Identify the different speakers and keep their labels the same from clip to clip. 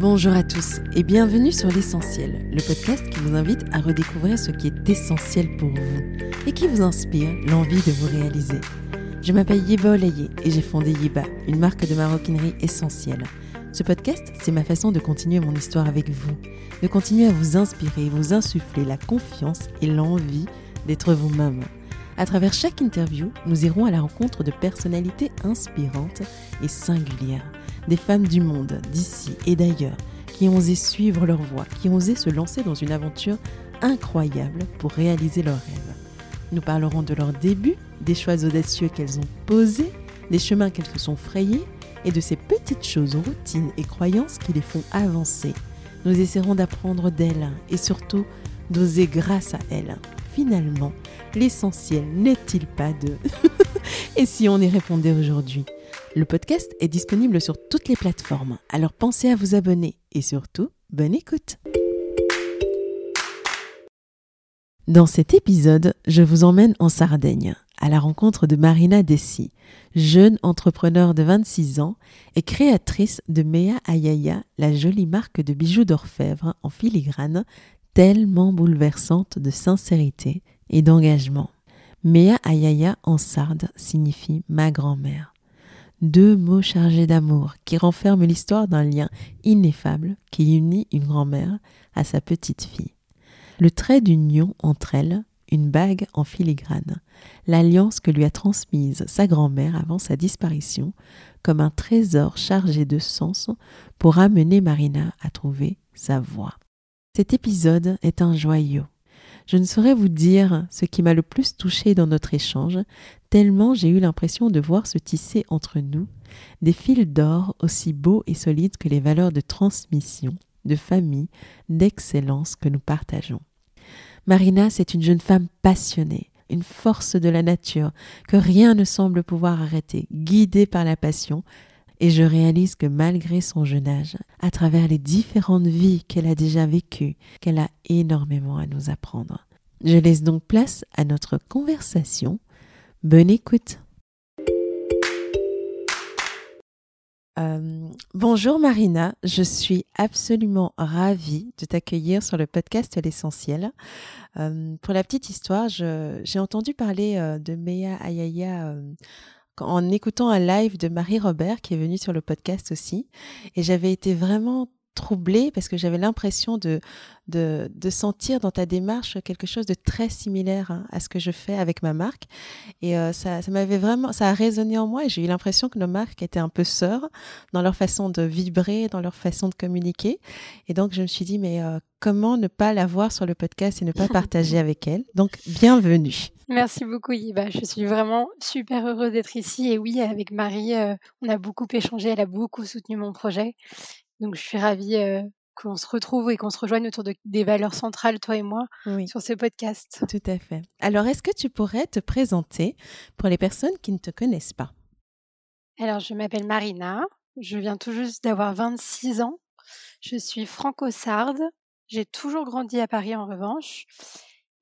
Speaker 1: Bonjour à tous et bienvenue sur L'Essentiel, le podcast qui vous invite à redécouvrir ce qui est essentiel pour vous et qui vous inspire l'envie de vous réaliser. Je m'appelle Yeba Olaye et j'ai fondé Yeba, une marque de maroquinerie essentielle. Ce podcast, c'est ma façon de continuer mon histoire avec vous, de continuer à vous inspirer, vous insuffler la confiance et l'envie d'être vous-même. À travers chaque interview, nous irons à la rencontre de personnalités inspirantes et singulières des femmes du monde, d'ici et d'ailleurs, qui ont osé suivre leur voie, qui ont osé se lancer dans une aventure incroyable pour réaliser leurs rêves. Nous parlerons de leurs débuts, des choix audacieux qu'elles ont posés, des chemins qu'elles se sont frayés et de ces petites choses, routines et croyances qui les font avancer. Nous essaierons d'apprendre d'elles et surtout d'oser grâce à elles. Finalement, l'essentiel n'est-il pas de... et si on y répondait aujourd'hui? Le podcast est disponible sur toutes les plateformes, alors pensez à vous abonner et surtout, bonne écoute. Dans cet épisode, je vous emmène en Sardaigne, à la rencontre de Marina Dessy, jeune entrepreneur de 26 ans et créatrice de Mea Ayaya, la jolie marque de bijoux d'orfèvre en filigrane, tellement bouleversante de sincérité et d'engagement. Mea Ayaya en sarde signifie ma grand-mère deux mots chargés d'amour qui renferment l'histoire d'un lien ineffable qui unit une grand-mère à sa petite fille. Le trait d'union entre elles, une bague en filigrane, l'alliance que lui a transmise sa grand-mère avant sa disparition, comme un trésor chargé de sens pour amener Marina à trouver sa voie. Cet épisode est un joyau. Je ne saurais vous dire ce qui m'a le plus touché dans notre échange, tellement j'ai eu l'impression de voir se tisser entre nous des fils d'or aussi beaux et solides que les valeurs de transmission, de famille, d'excellence que nous partageons. Marina, c'est une jeune femme passionnée, une force de la nature que rien ne semble pouvoir arrêter, guidée par la passion, et je réalise que malgré son jeune âge, à travers les différentes vies qu'elle a déjà vécues, qu'elle a énormément à nous apprendre. Je laisse donc place à notre conversation. Bonne écoute. Euh, bonjour Marina, je suis absolument ravie de t'accueillir sur le podcast L'essentiel. Euh, pour la petite histoire, j'ai entendu parler euh, de Mea Ayaya en écoutant un live de Marie Robert qui est venue sur le podcast aussi. Et j'avais été vraiment troublée parce que j'avais l'impression de, de, de, sentir dans ta démarche quelque chose de très similaire hein, à ce que je fais avec ma marque. Et euh, ça, ça m'avait vraiment, ça a résonné en moi et j'ai eu l'impression que nos marques étaient un peu sœurs dans leur façon de vibrer, dans leur façon de communiquer. Et donc, je me suis dit, mais euh, comment ne pas la voir sur le podcast et ne pas partager avec elle? Donc, bienvenue.
Speaker 2: Merci beaucoup, Yiba. Je suis vraiment super heureuse d'être ici. Et oui, avec Marie, euh, on a beaucoup échangé. Elle a beaucoup soutenu mon projet. Donc, je suis ravie euh, qu'on se retrouve et qu'on se rejoigne autour de, des valeurs centrales, toi et moi, sur ce podcast.
Speaker 1: Tout à fait. Alors, est-ce que tu pourrais te présenter pour les personnes qui ne te connaissent pas?
Speaker 2: Alors, je m'appelle Marina. Je viens tout juste d'avoir 26 ans. Je suis franco-sarde. J'ai toujours grandi à Paris en revanche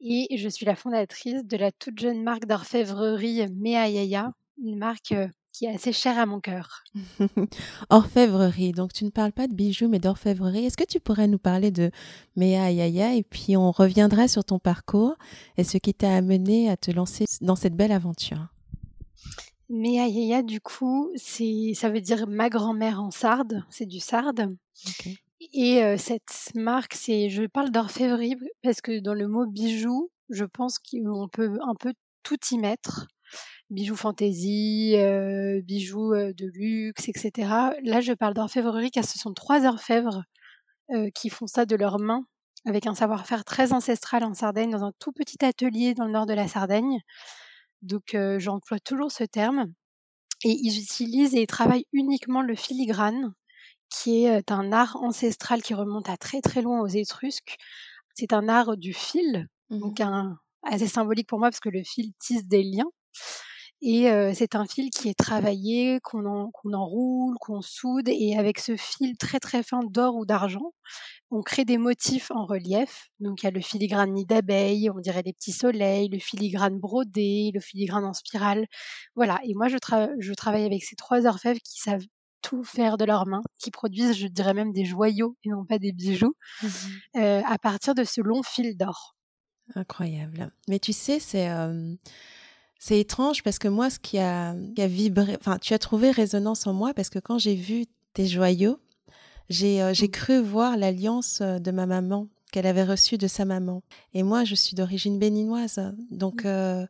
Speaker 2: et je suis la fondatrice de la toute jeune marque d'orfèvrerie Yaya, une marque euh, qui est assez chère à mon cœur.
Speaker 1: orfèvrerie, donc tu ne parles pas de bijoux mais d'orfèvrerie. Est-ce que tu pourrais nous parler de Yaya et puis on reviendra sur ton parcours et ce qui t'a amené à te lancer dans cette belle aventure?
Speaker 2: Yaya, du coup, ça veut dire ma grand-mère en sarde, c'est du sarde. Et cette marque, c'est, je parle d'orfèvrerie parce que dans le mot bijou, je pense qu'on peut un peu tout y mettre. Bijoux fantaisie, bijoux de luxe, etc. Là, je parle d'orfèvrerie car ce sont trois orfèvres qui font ça de leurs mains avec un savoir-faire très ancestral en Sardaigne, dans un tout petit atelier dans le nord de la Sardaigne. Donc, j'emploie toujours ce terme. Et ils utilisent et travaillent uniquement le filigrane qui est un art ancestral qui remonte à très très loin aux Étrusques. C'est un art du fil, mmh donc un, assez symbolique pour moi parce que le fil tisse des liens. Et c'est un fil qui est travaillé, qu'on qu'on enroule, qu'on soude, et avec ce fil très très fin d'or ou d'argent, on crée des motifs en relief. Donc il y a le filigrane nid d'abeille, on dirait des petits soleils, le filigrane brodé, le filigrane en spirale. Voilà, et moi je, je travaille avec ces trois orfèvres qui savent tout faire de leurs mains, qui produisent, je dirais même, des joyaux et non pas des bijoux, mmh à partir de ce long fil d'or.
Speaker 1: Incroyable. Mais tu sais, c'est c'est étrange parce que moi, ce qui a, qui a vibré, enfin, tu as trouvé résonance en moi parce que quand j'ai vu tes joyaux, j'ai mmh. cru voir l'alliance de ma maman qu'elle avait reçue de sa maman. Et moi, je suis d'origine béninoise, donc mmh.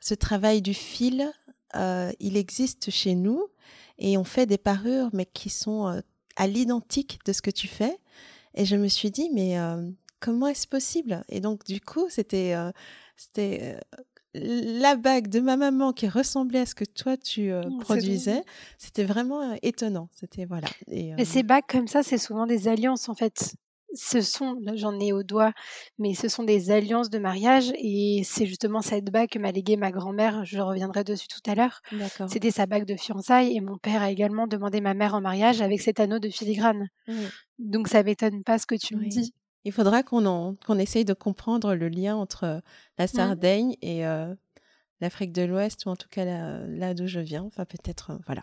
Speaker 1: ce travail du fil, il existe chez nous et on fait des parures, mais qui sont à l'identique de ce que tu fais. Et je me suis dit, mais comment est-ce possible? Et donc, du coup, c'était c'était la bague de ma maman qui ressemblait à ce que toi tu mmh, produisais. C'était vraiment étonnant. C'était voilà.
Speaker 2: Et, ces bagues comme ça, c'est souvent des alliances en fait ce sont, j'en ai au doigt, mais ce sont des alliances de mariage et c'est justement cette bague que m'a léguée ma grand-mère, je reviendrai dessus tout à l'heure. C'était sa bague de fiançailles et mon père a également demandé ma mère en mariage avec cet anneau de filigrane. Donc ça m'étonne pas ce que tu me dis.
Speaker 1: Il faudra qu'on qu'on essaye de comprendre le lien entre la mmh. Sardaigne et euh, l'Afrique de l'Ouest, ou en tout cas là, d'où je viens. Enfin, peut-être, euh, voilà.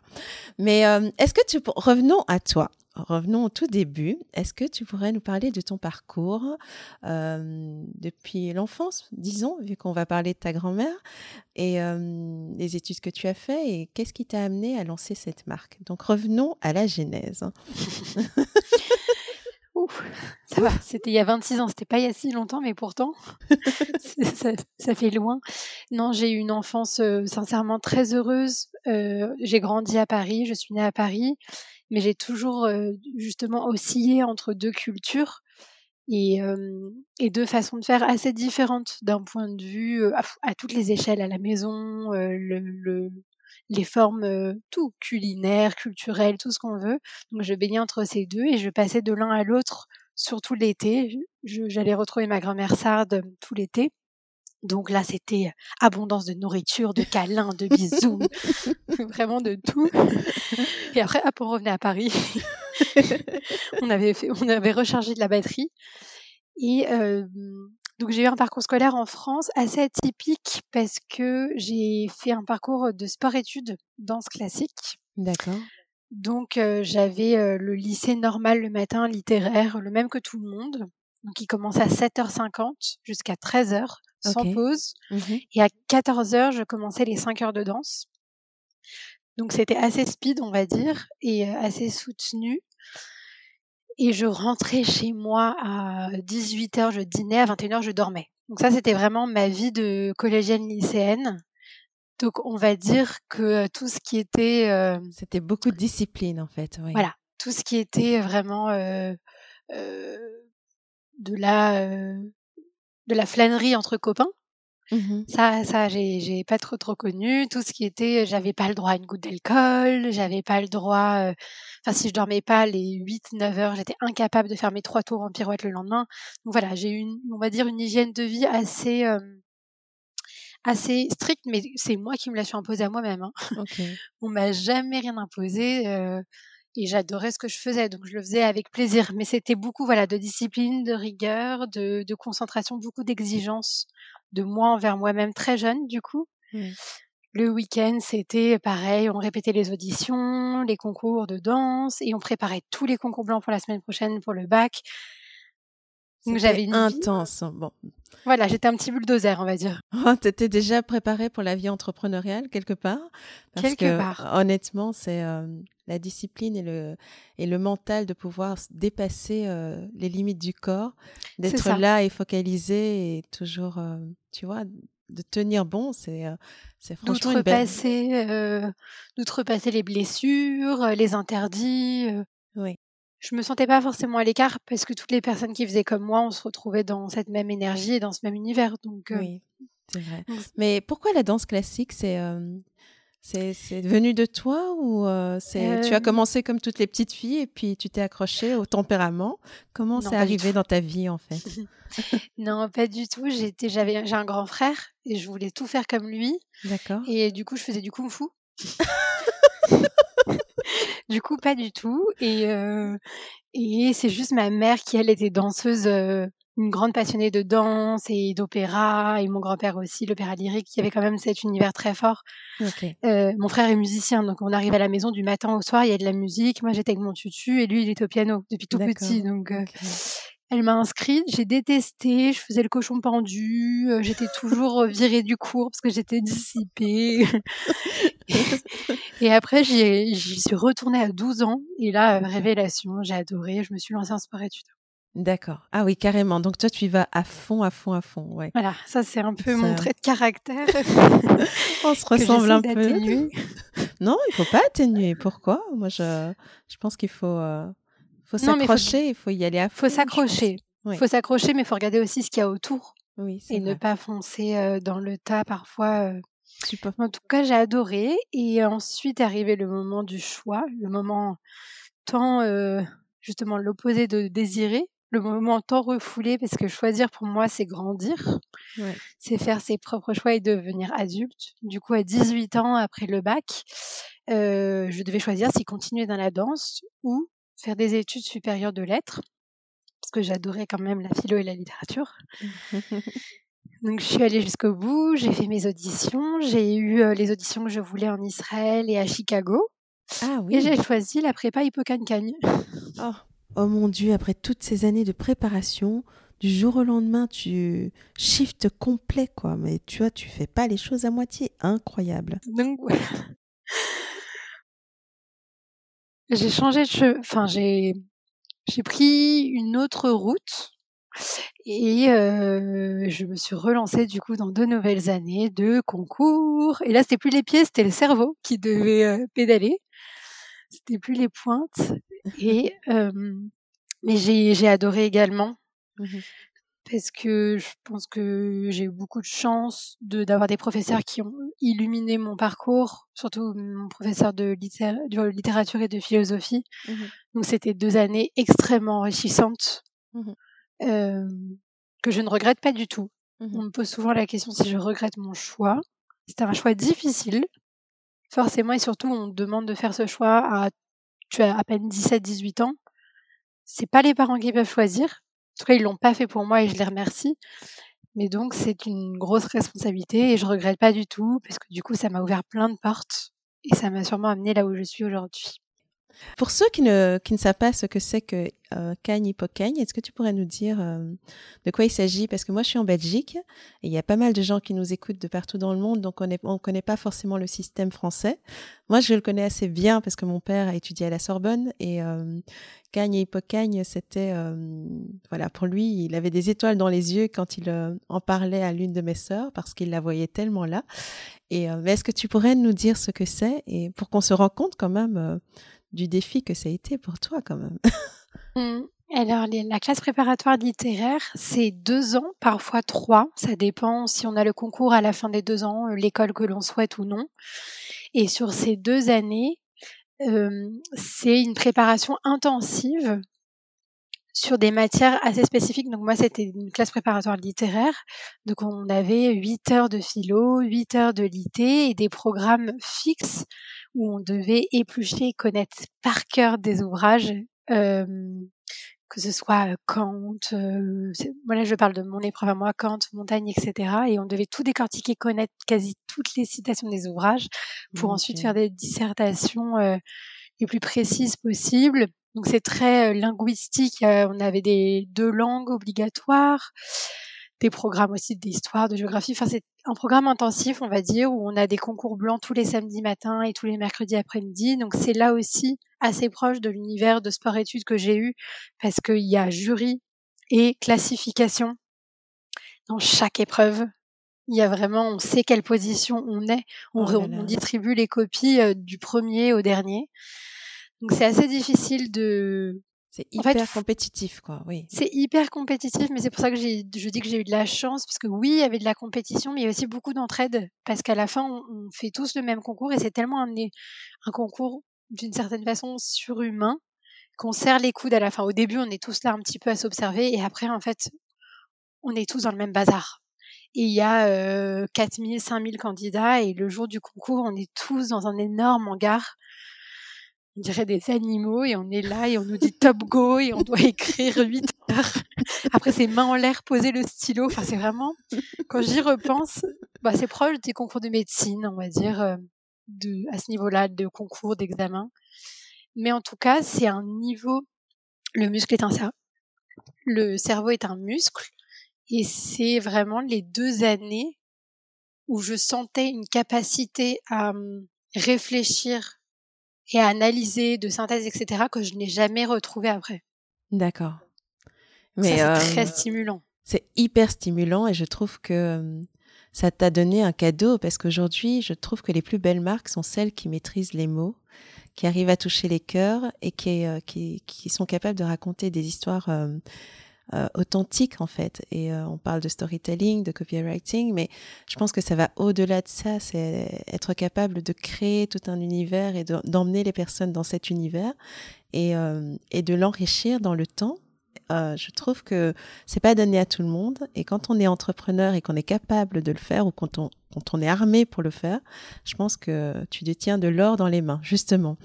Speaker 1: Mais euh, est-ce que tu... Revenons à toi revenons au tout début. Est-ce que tu pourrais nous parler de ton parcours euh, depuis l'enfance, disons, vu qu'on va parler de ta grand-mère, et les études que tu as fait, et qu'est-ce qui t'a amené à lancer cette marque? Donc revenons à la genèse.
Speaker 2: Ouf, ça va, c'était il y a 26 ans, c'était pas il y a si longtemps, mais pourtant, ça, fait loin. Non, j'ai eu une enfance euh, sincèrement très heureuse. j'ai grandi à Paris, je suis née à Paris, mais j'ai toujours justement oscillé entre deux cultures et, et, deux façons de faire assez différentes d'un point de vue à, toutes les échelles, à la maison, le, les formes, tout, culinaire, culturel, tout ce qu'on veut. Donc je baignais entre ces deux et je passais de l'un à l'autre, surtout l'été. J'allais retrouver ma grand-mère sarde tout l'été. Donc là, c'était abondance de nourriture, de câlins, de bisous, vraiment de tout. Et après, hop, on revenait à Paris. on, avait on avait rechargé de la batterie. Et donc j'ai eu un parcours scolaire en France assez atypique parce que j'ai fait un parcours de sport-études, danse classique.
Speaker 1: D'accord.
Speaker 2: Donc j'avais le lycée normal le matin, littéraire, le même que tout le monde. Donc il commençait à 7h50 jusqu'à 13h sans pause. Mmh et à 14 heures, je commençais les 5 heures de danse. Donc c'était assez speed, on va dire, et assez soutenu. Et je rentrais chez moi à 18h, je dînais, à 21h, je dormais. Donc ça, c'était vraiment ma vie de collégienne lycéenne. Donc on va dire que tout ce qui était...
Speaker 1: C'était beaucoup de discipline en fait.
Speaker 2: Voilà, tout ce qui était vraiment euh, de la de la flânerie entre copains. Mmh ça, ça, j'ai pas trop trop connu. Tout ce qui était, j'avais pas le droit à une goutte d'alcool, j'avais pas le droit. Enfin, si je dormais pas les 8-9 heures, j'étais incapable de faire mes trois tours en pirouette le lendemain. Donc voilà, j'ai une, on va dire, une hygiène de vie assez assez stricte, mais c'est moi qui me la suis imposée à moi-même. Hein. on m'a jamais rien imposé et j'adorais ce que je faisais, donc je le faisais avec plaisir. Mais c'était beaucoup voilà de discipline, de rigueur, de, de concentration, beaucoup d'exigence de moi envers moi-même très jeune du coup. Le week-end, c'était pareil, on répétait les auditions, les concours de danse et on préparait tous les concours blancs pour la semaine prochaine pour le bac.
Speaker 1: Donc j'avais une intense. Hein, bon.
Speaker 2: Voilà, j'étais un petit bulldozer, on va dire.
Speaker 1: Oh, tu étais déjà préparée pour la vie entrepreneuriale quelque part?
Speaker 2: Parce Quelque
Speaker 1: que,
Speaker 2: part.
Speaker 1: Honnêtement, c'est euh, la discipline et le, et le mental de pouvoir dépasser euh, les limites du corps, d'être là et focalisé et toujours, euh, tu vois, de tenir bon, c'est c'est franchement
Speaker 2: d'outrepasser, belle... d'outrepasser les blessures, les interdits.
Speaker 1: Oui
Speaker 2: je me sentais pas forcément à l'écart parce que toutes les personnes qui faisaient comme moi, on se retrouvait dans cette même énergie et dans ce même univers. Donc,
Speaker 1: euh, oui, c'est vrai. Mais pourquoi la danse classique C'est euh, c'est venu de toi ou euh, c'est tu as commencé comme toutes les petites filles et puis tu t'es accrochée au tempérament? Comment c'est arrivé dans ta vie en fait?
Speaker 2: Non, pas du tout. J'avais, j'ai un grand frère et je voulais tout faire comme lui.
Speaker 1: D'accord.
Speaker 2: Et du coup, je faisais du kung-fu. du coup, pas du tout. Et, et c'est juste ma mère qui, elle, était danseuse une grande passionnée de danse et d'opéra, et mon grand-père aussi, l'opéra lyrique, qui avait quand même cet univers très fort. Euh, mon frère est musicien, donc on arrive à la maison du matin au soir, il y a de la musique. Moi, j'étais avec mon tutu, et lui, il était au piano depuis tout petit. Donc, elle m'a inscrite, j'ai détesté, je faisais le cochon pendu, j'étais toujours virée du cours parce que j'étais dissipée. et après, j'y suis retournée à 12 ans, et là, révélation, j'ai adoré, je me suis lancée en sport études.
Speaker 1: D'accord. Ah oui, carrément. Donc toi, tu y vas à fond, à fond, à fond. Ouais.
Speaker 2: Voilà, ça c'est un peu mon trait de caractère.
Speaker 1: On se ressemble un peu. non, il faut pas atténuer. Pourquoi? Moi, je, je pense qu'il faut, euh, faut s'accrocher. Il faut y aller à fond.
Speaker 2: Faut s'accrocher. Il faut s'accrocher, mais il faut regarder aussi ce qu'il y a autour.
Speaker 1: Oui,
Speaker 2: et ne pas foncer euh, dans le tas parfois. Euh. En tout cas, j'ai adoré. Et ensuite est arrivé le moment du choix, le moment tant justement l'opposé de désirer, le moment tant refoulé parce que choisir pour moi c'est grandir, c'est faire ses propres choix et devenir adulte. Du coup à 18 ans après le bac, euh, je devais choisir si continuer dans la danse ou faire des études supérieures de lettres parce que j'adorais quand même la philo et la littérature. Donc je suis allée jusqu'au bout, j'ai fait mes auditions, j'ai eu euh, les auditions que je voulais en Israël et à Chicago.
Speaker 1: Ah oui.
Speaker 2: Et j'ai choisi la prépa Hippocagne.
Speaker 1: Oh. Oh mon Dieu, après toutes ces années de préparation, du jour au lendemain, tu shift complet, quoi. Mais tu vois, tu fais pas les choses à moitié. Incroyable.
Speaker 2: Donc, j'ai changé de cheveux. Enfin, j'ai, j'ai pris une autre route. Et euh, je me suis relancée du coup dans deux nouvelles années de concours. Et là, c'était plus les pieds, c'était le cerveau qui devait euh, pédaler. C'était plus les pointes. Et mais j'ai adoré également mmh parce que je pense que j'ai eu beaucoup de chance de d'avoir des professeurs qui ont illuminé mon parcours, surtout mon professeur de, littérature et de philosophie. Mmh Donc c'était deux années extrêmement enrichissantes mmh que je ne regrette pas du tout. On me pose souvent la question si je regrette mon choix. C'était un choix difficile, forcément, et surtout on me demande de faire ce choix à tu as à peine 17-18 ans. C'est pas les parents qui peuvent choisir. En tout cas, ils l'ont pas fait pour moi et je les remercie. Mais donc, c'est une grosse responsabilité et je regrette pas du tout parce que du coup, ça m'a ouvert plein de portes et ça m'a sûrement amené là où je suis aujourd'hui.
Speaker 1: Pour ceux qui ne, savent pas ce que c'est que euh, Cagne est-ce que tu pourrais nous dire euh, de quoi il s'agit? Parce que moi, je suis en Belgique et il y a pas mal de gens qui nous écoutent de partout dans le monde, donc on ne on connaît pas forcément le système français. Moi, je le connais assez bien parce que mon père a étudié à la Sorbonne et euh, Cagne et Hippocagne, c'était, euh, voilà, pour lui, il avait des étoiles dans les yeux quand il euh, en parlait à l'une de mes sœurs parce qu'il la voyait tellement là. Et est-ce que tu pourrais nous dire ce que c'est? Et pour qu'on se rende compte quand même du défi que ça a été pour toi quand même.
Speaker 2: Mmh. Alors, la classe préparatoire littéraire, c'est deux ans, parfois trois. Ça dépend si on a le concours à la fin des deux ans, euh, l'école que l'on souhaite ou non. Et sur ces deux années, c'est une préparation intensive sur des matières assez spécifiques. Donc moi, c'était une classe préparatoire littéraire. Donc on avait huit heures de philo, huit heures de lité et des programmes fixes où on devait éplucher connaître par cœur des ouvrages, euh, que ce soit Kant, euh, voilà, je parle de mon épreuve à moi, Kant, Montaigne, etc. Et on devait tout décortiquer, connaître quasi toutes les citations des ouvrages pour ensuite faire des dissertations euh, les plus précises possibles. Donc c'est très linguistique. on avait des deux langues obligatoires des programmes aussi d'histoire, de géographie. Enfin, c'est un programme intensif, on va dire, où on a des concours blancs tous les samedis matins et tous les mercredis après-midi. Donc, c'est là aussi assez proche de l'univers de sport-études que j'ai eu, parce qu'il y a jury et classification dans chaque épreuve. Il y a vraiment, on sait quelle position on est. On, oh on distribue les copies euh, du premier au dernier. Donc, c'est assez difficile de
Speaker 1: c'est hyper compétitif, quoi. Oui.
Speaker 2: C'est hyper compétitif, mais c'est pour ça que je dis que j'ai eu de la chance, parce que oui, il y avait de la compétition, mais il y a aussi beaucoup d'entraide, parce qu'à la fin, on, fait tous le même concours, et c'est tellement un, un concours d'une certaine façon surhumain qu'on serre les coudes à la fin. Au début, on est tous là un petit peu à s'observer, et après, en fait, on est tous dans le même bazar. Et il y a euh, 4000, 5000 candidats, et le jour du concours, on est tous dans un énorme hangar on dirait des animaux et on est là et on nous dit top go et on doit écrire 8 heures. Après, ses mains en l'air, poser le stylo. Enfin, c'est vraiment, quand j'y repense, bah, c'est proche des concours de médecine, on va dire, euh, à ce niveau-là, de concours, d'examen. Mais en tout cas, c'est un niveau, le muscle est un cerveau, le cerveau est un muscle et c'est vraiment les deux années où je sentais une capacité à hum, réfléchir et à analyser, de synthèse, etc., que je n'ai jamais retrouvé après.
Speaker 1: D'accord.
Speaker 2: Mais c'est très stimulant.
Speaker 1: C'est hyper stimulant et je trouve que ça t'a donné un cadeau parce qu'aujourd'hui, je trouve que les plus belles marques sont celles qui maîtrisent les mots, qui arrivent à toucher les cœurs et qui, qui, qui sont capables de raconter des histoires euh, authentique en fait. Et euh, on parle de storytelling, de copywriting, mais je pense que ça va au-delà de ça. C'est être capable de créer tout un univers et d'emmener les personnes dans cet univers et, euh, et de l'enrichir dans le temps euh, je trouve que c'est pas donné à tout le monde. Et quand on est entrepreneur et qu'on est capable de le faire ou quand on, quand on est armé pour le faire, je pense que tu détiens de l'or dans les mains, justement.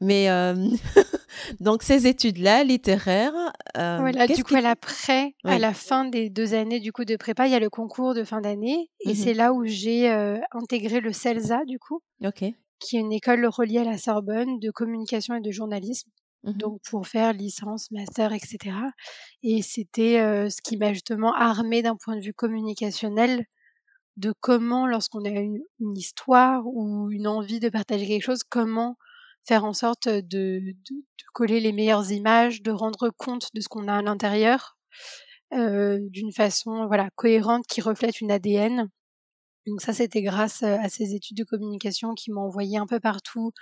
Speaker 1: Mais euh, donc ces études-là, littéraires.
Speaker 2: Euh, voilà, du coup, à la fin des deux années du coup de prépa, il y a le concours de fin d'année, et mmh c'est là où j'ai intégré le CELSA du coup. qui est une école reliée à la Sorbonne de communication et de journalisme. Mmh donc pour faire licence, master, etc. Et c'était ce qui m'a justement armé d'un point de vue communicationnel de comment, lorsqu'on a une, histoire ou une envie de partager quelque chose, comment faire en sorte de, de, de coller les meilleures images, de rendre compte de ce qu'on a à l'intérieur euh, d'une façon voilà cohérente qui reflète une ADN. Donc ça, c'était grâce à ces études de communication qui m'ont envoyé un peu partout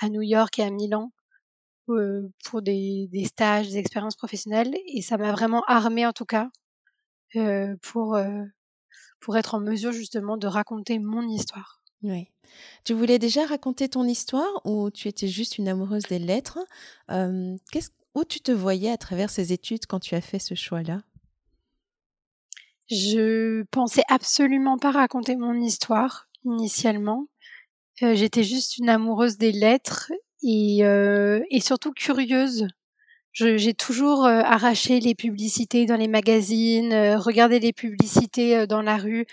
Speaker 2: à New York et à Milan pour des, stages, des expériences professionnelles, et ça m'a vraiment armé en tout cas pour pour être en mesure justement de raconter mon histoire.
Speaker 1: Oui. Tu voulais déjà raconter ton histoire ou tu étais juste une amoureuse des lettres? Où tu te voyais à travers ces études quand tu as fait ce choix-là?
Speaker 2: Je pensais absolument pas raconter mon histoire initialement. j'étais juste une amoureuse des lettres et, euh, et surtout curieuse. J'ai toujours euh, arraché les publicités dans les magazines, euh, regardé les publicités euh, dans la rue.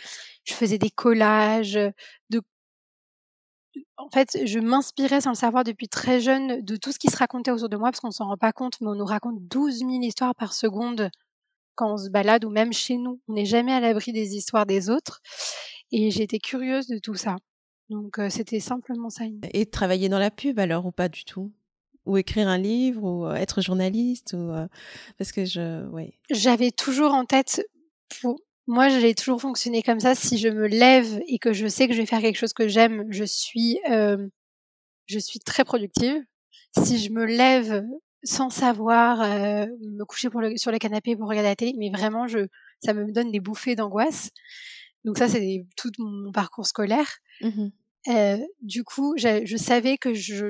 Speaker 2: Je faisais des collages. De... En fait, je m'inspirais sans le savoir depuis très jeune de tout ce qui se racontait autour de moi, parce qu'on s'en rend pas compte, mais on nous raconte 12 000 histoires par seconde quand on se balade ou même chez nous. On n'est jamais à l'abri des histoires des autres. Et j'étais curieuse de tout ça. Donc c'était simplement ça.
Speaker 1: Et travailler dans la pub alors ou pas du tout? Ou écrire un livre ou être journaliste ou parce que je ouais.
Speaker 2: J'avais toujours en tête pour moi j'ai toujours fonctionné comme ça si je me lève et que je sais que je vais faire quelque chose que j'aime, je suis je suis très productive. Si je me lève sans savoir me coucher pour le, sur le canapé pour regarder la télé, mais vraiment je ça me donne des bouffées d'angoisse. Donc ça, c'est tout mon parcours scolaire. Mmh euh, du coup, je savais que, je,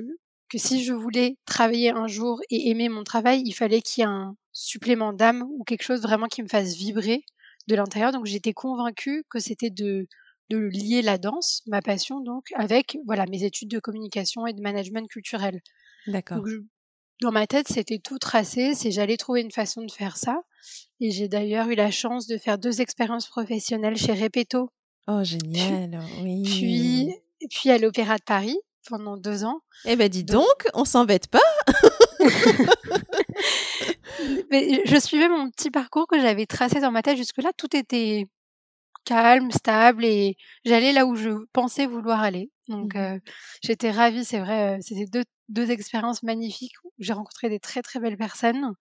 Speaker 2: que si je voulais travailler un jour et aimer mon travail, il fallait qu'il y ait un supplément d'âme ou quelque chose vraiment qui me fasse vibrer de l'intérieur. Donc j'étais convaincue que c'était de, de lier la danse, ma passion donc, avec voilà mes études de communication et de management culturel.
Speaker 1: D'accord
Speaker 2: dans ma tête, c'était tout tracé, c'est j'allais trouver une façon de faire ça. Et j'ai d'ailleurs eu la chance de faire deux expériences professionnelles chez Repetto.
Speaker 1: Oh, génial, oui.
Speaker 2: Puis, puis à l'Opéra de Paris pendant deux ans.
Speaker 1: Eh ben, dis donc, on s'embête pas.
Speaker 2: Mais je suivais mon petit parcours que j'avais tracé dans ma tête jusque-là. Tout était calme, stable et j'allais là où je pensais vouloir aller. Donc mmh euh, j'étais ravie, c'est vrai, euh, c'était deux, deux expériences magnifiques où j'ai rencontré des très très belles personnes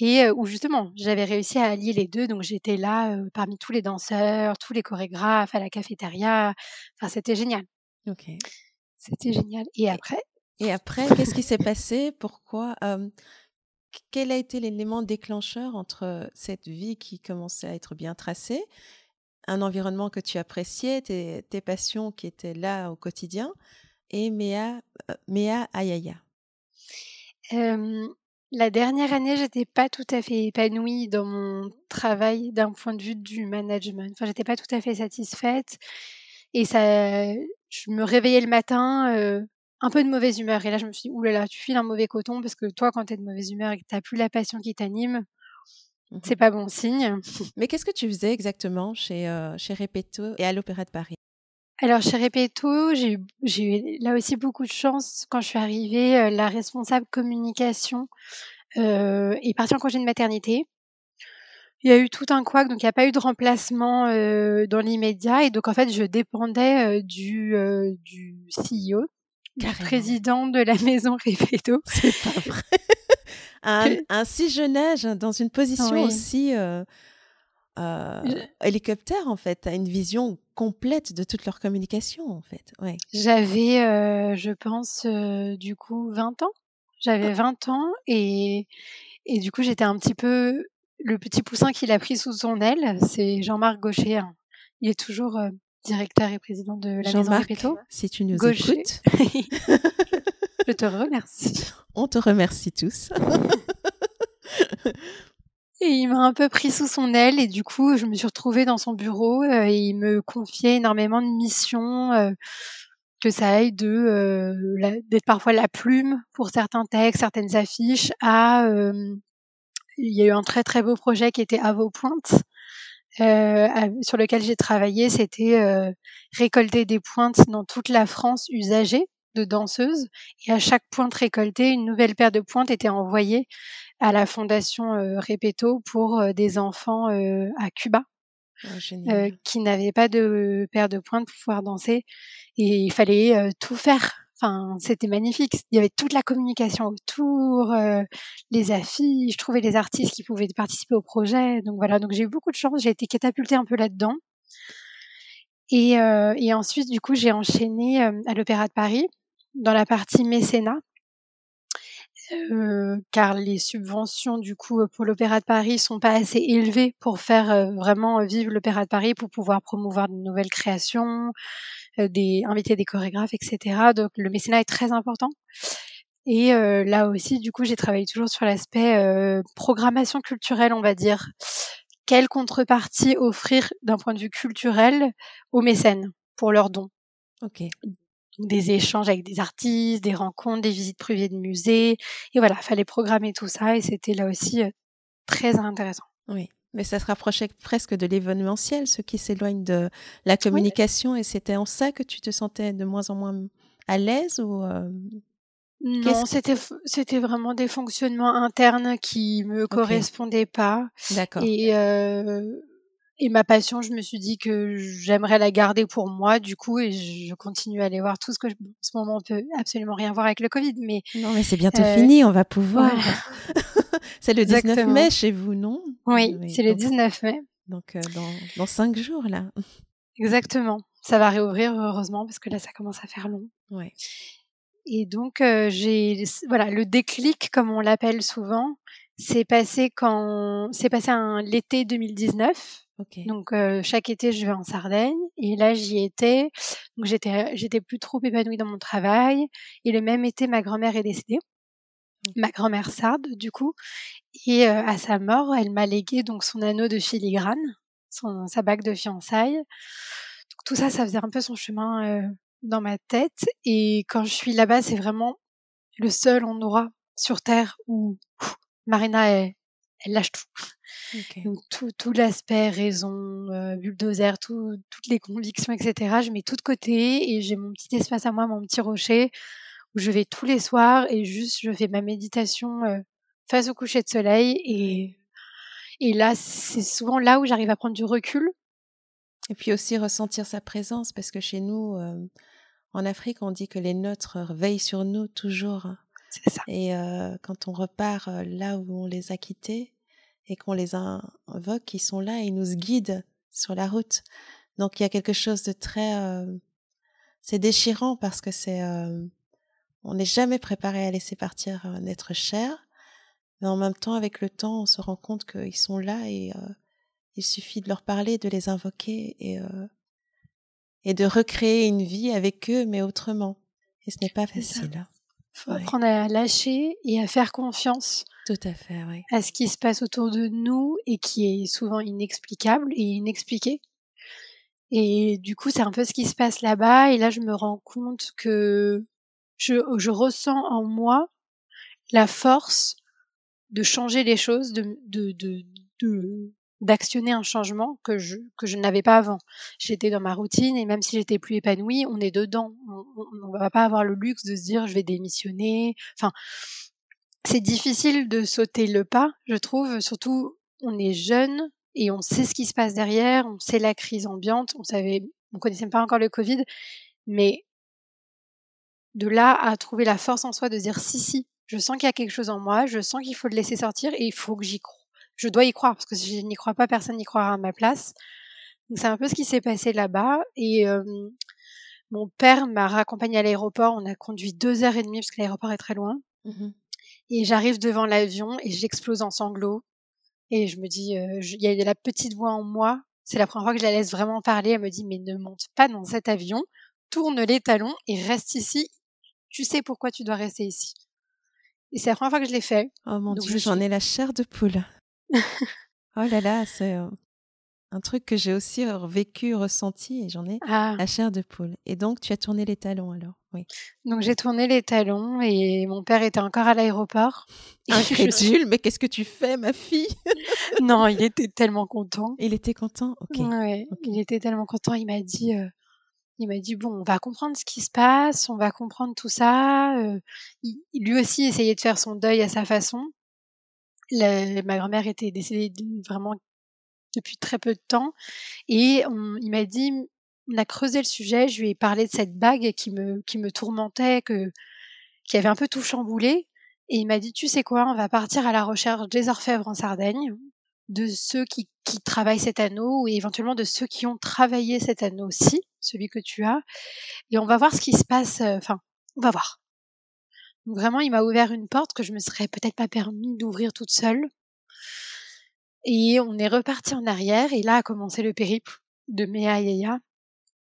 Speaker 2: et euh, où justement j'avais réussi à allier les deux. Donc j'étais là parmi tous les danseurs, tous les chorégraphes, à la cafétéria. Enfin c'était génial.
Speaker 1: Ok.
Speaker 2: C'était génial. Et après?
Speaker 1: Et après, qu'est-ce qui s'est passé? Pourquoi Quel a été l'élément déclencheur entre cette vie qui commençait à être bien tracée un environnement que tu appréciais, tes, passions qui étaient là au quotidien, et Méa, Méa Ayaya?
Speaker 2: La dernière année, j'étais pas tout à fait épanouie dans mon travail d'un point de vue du management. Enfin, j'étais pas tout à fait satisfaite. Et ça, je me réveillais le matin un peu de mauvaise humeur. Et là, je me suis dit, oulala, tu files un mauvais coton parce que toi, quand tu es de mauvaise humeur et que tu n'as plus la passion qui t'anime, mmh c'est pas bon signe.
Speaker 1: Mais qu'est-ce que tu faisais exactement chez, euh, chez Repetto et à l'Opéra de Paris?
Speaker 2: Alors chez Repetto, j'ai eu là aussi beaucoup de chance quand je suis arrivée. Euh, la responsable communication euh, est partie en congé de maternité. Il y a eu tout un couac, donc il n'y a pas eu de remplacement euh, dans l'immédiat. Et donc en fait, je dépendais euh, du, du CEO, du président de la maison Repetto.
Speaker 1: C'est pas vrai. un, un, si jeune âge, dans une position aussi hélicoptère, en fait, a une vision complète de toute leur communication, en fait. Ouais.
Speaker 2: J'avais, je pense, du coup, 20 ans. J'avais 20 ans et, et du coup, j'étais un petit peu le petit poussin qu'il a pris sous son aile, c'est Jean-Marc Gaucher. Hein. Il est toujours euh, directeur et président de la Maison Repetto.
Speaker 1: si tu nous écoutes.
Speaker 2: Je te remercie.
Speaker 1: On te remercie tous.
Speaker 2: et il m'a un peu pris sous son aile et du coup, je me suis retrouvée dans son bureau euh, et il me confiait énormément de missions. Euh, que ça aille de d'être parfois la plume pour certains textes, certaines affiches, à il y a eu un très très beau projet qui était à vos pointes, euh, sur lequel j'ai travaillé. C'était euh, récolter des pointes dans toute la France usagée de danseuses. Et à chaque pointe récoltée, une nouvelle paire de pointes était envoyée à la fondation euh, Repetto pour euh, des enfants euh, à Cuba. Oh, qui n'avaient pas de paire de pointes pour pouvoir danser et il fallait tout faire Enfin, c'était magnifique. Il y avait toute la communication autour, euh, les affiches, je trouvais les artistes qui pouvaient participer au projet. Donc voilà, donc j'ai eu beaucoup de chance. J'ai été catapultée un peu là-dedans. Et, euh, ensuite, du coup, j'ai enchaîné euh, à l'Opéra de Paris dans la partie mécénat. Car les subventions du coup pour l'Opéra de Paris sont pas assez élevées pour faire vraiment vivre l'Opéra de Paris pour pouvoir promouvoir de nouvelles créations, des, inviter des chorégraphes, etc. Donc le mécénat est très important. Et euh, là aussi, du coup, j'ai travaillé toujours sur l'aspect euh, programmation culturelle, on va dire. Quelle contrepartie offrir d'un point de vue culturel aux mécènes pour leurs dons?
Speaker 1: Ok.
Speaker 2: Des échanges avec des artistes, des rencontres, des visites privées de musées. Et voilà, fallait programmer tout ça et c'était là aussi très intéressant.
Speaker 1: Oui. Mais ça se rapprochait presque de l'événementiel, ce qui s'éloigne de la communication. Et c'était en ça que tu te sentais de moins en moins à l'aise ou euh,
Speaker 2: Non, c'était c'était vraiment des fonctionnements internes qui me correspondaient pas.
Speaker 1: D'accord.
Speaker 2: Et euh, et ma passion, je me suis dit que j'aimerais la garder pour moi, du coup, et je continue à aller voir tout ce que je, en ce moment on peut absolument rien voir avec le Covid, mais
Speaker 1: non, mais c'est bientôt euh, fini, on va pouvoir. c'est le 19 mai chez vous, non?
Speaker 2: Oui, c'est le 19 mai.
Speaker 1: Donc euh, dans, dans cinq jours là.
Speaker 2: Exactement. Ça va réouvrir heureusement parce que là ça commence à faire long.
Speaker 1: Ouais.
Speaker 2: Et donc euh, j'ai voilà le déclic comme on l'appelle souvent, c'est passé quand c'est passé l'été 2019 donc euh, chaque été, je vais en Sardaigne et là j'y étais. Donc j'étais j'étais plus trop épanouie dans mon travail et le même été, ma grand-mère est décédée. Mmh. Ma grand-mère sarde du coup et euh, à sa mort, elle m'a légué donc son anneau de filigrane, son sa bague de fiançailles. Donc tout ça, ça faisait un peu son chemin euh, dans ma tête et quand je suis là-bas, c'est vraiment le seul endroit sur terre où Marina elle lâche tout. Donc tout, tout l'aspect raison, euh, bulldozer, tout, toutes les convictions, etc. Je mets tout de côté et j'ai mon petit espace à moi, mon petit rocher où je vais tous les soirs et juste je fais ma méditation euh, face au coucher de soleil et et là c'est souvent là où j'arrive à prendre du recul.
Speaker 1: Et puis aussi ressentir sa présence parce que chez nous euh, en Afrique on dit que les nôtres veillent sur nous toujours.
Speaker 2: C'est ça.
Speaker 1: Et euh, quand on repart euh, là où on les a quittés et qu'on les invoque, ils sont là et ils nous guident sur la route. Donc il y a quelque chose de très... Euh, c'est déchirant parce que c'est... Euh, on n'est jamais préparé à laisser partir un être cher. Mais en même temps, avec le temps, on se rend compte qu'ils sont là et il suffit de leur parler, de les invoquer et, et de recréer une vie avec eux, mais autrement. Et ce n'est pas facile
Speaker 2: faut apprendre à lâcher et à faire confiance
Speaker 1: tout à fait oui.
Speaker 2: à ce qui se passe autour de nous et qui est souvent inexplicable et inexpliqué et du coup c'est un peu ce qui se passe là-bas et là je me rends compte que je, je ressens en moi la force de changer les choses, de, de, de, de d'actionner un changement que je que je n'avais pas avant. J'étais dans ma routine et même si j'étais plus épanouie, on est dedans. On, ne va pas avoir le luxe de se dire je vais démissionner. Enfin, c'est difficile de sauter le pas, je trouve. Surtout, on est jeune et on sait ce qui se passe derrière. On sait la crise ambiante. On savait, on connaissait pas encore le Covid, mais de là à trouver la force en soi de dire si si, je sens qu'il y a quelque chose en moi, je sens qu'il faut le laisser sortir et il faut que j'y croie. Je dois y croire parce que si je n'y crois pas, personne n'y croira à ma place. Donc c'est un peu ce qui s'est passé là-bas et mon père m'a raccompagné à l'aéroport. On a conduit deux heures et demie parce que l'aéroport est très loin. Mmh et j'arrive devant l'avion et j'explose en sanglots. Et je me dis, il y a la petite voix en moi. C'est la première fois que je la laisse vraiment parler. Elle me dit, mais ne monte pas dans cet avion, tourne les talons et reste ici. Tu sais pourquoi tu dois rester ici. Et c'est la première fois que je l'ai fait.
Speaker 1: Oh mon dieu, j'en ai la chair de poule. oh là là, c'est un truc que j'ai aussi vécu, ressenti, et j'en ai ah. la chair de poule. Et donc, tu as tourné les talons alors? Oui.
Speaker 2: Donc, j'ai tourné les talons et mon père était encore à l'aéroport.
Speaker 1: Incrédule, mais qu'est-ce que tu fais, ma fille?
Speaker 2: Non, il était tellement content.
Speaker 1: Il était content?
Speaker 2: Ok. Ouais, il était tellement content. Il m'a dit, il m'a dit bon, on va comprendre ce qui se passe, on va comprendre tout ça. il, lui aussi essayait de faire son deuil à sa façon. Ma grand-mère était décédée vraiment depuis très peu de temps et il m'a dit on a creusé le sujet, je lui ai parlé de cette bague qui me qui me tourmentait, que qui avait un peu tout chamboulé et il m'a dit tu sais quoi, on va partir à la recherche des orfèvres en Sardaigne de ceux qui, qui travaillent cet anneau ou éventuellement de ceux qui ont travaillé cet anneau aussi, celui que tu as. Et on va voir ce qui se passe. Euh, enfin, on va voir. Vraiment, il m'a ouvert une porte que je me serais peut-être pas permis d'ouvrir toute seule. Et on est reparti en arrière et là a commencé le périple de Mea Yaya.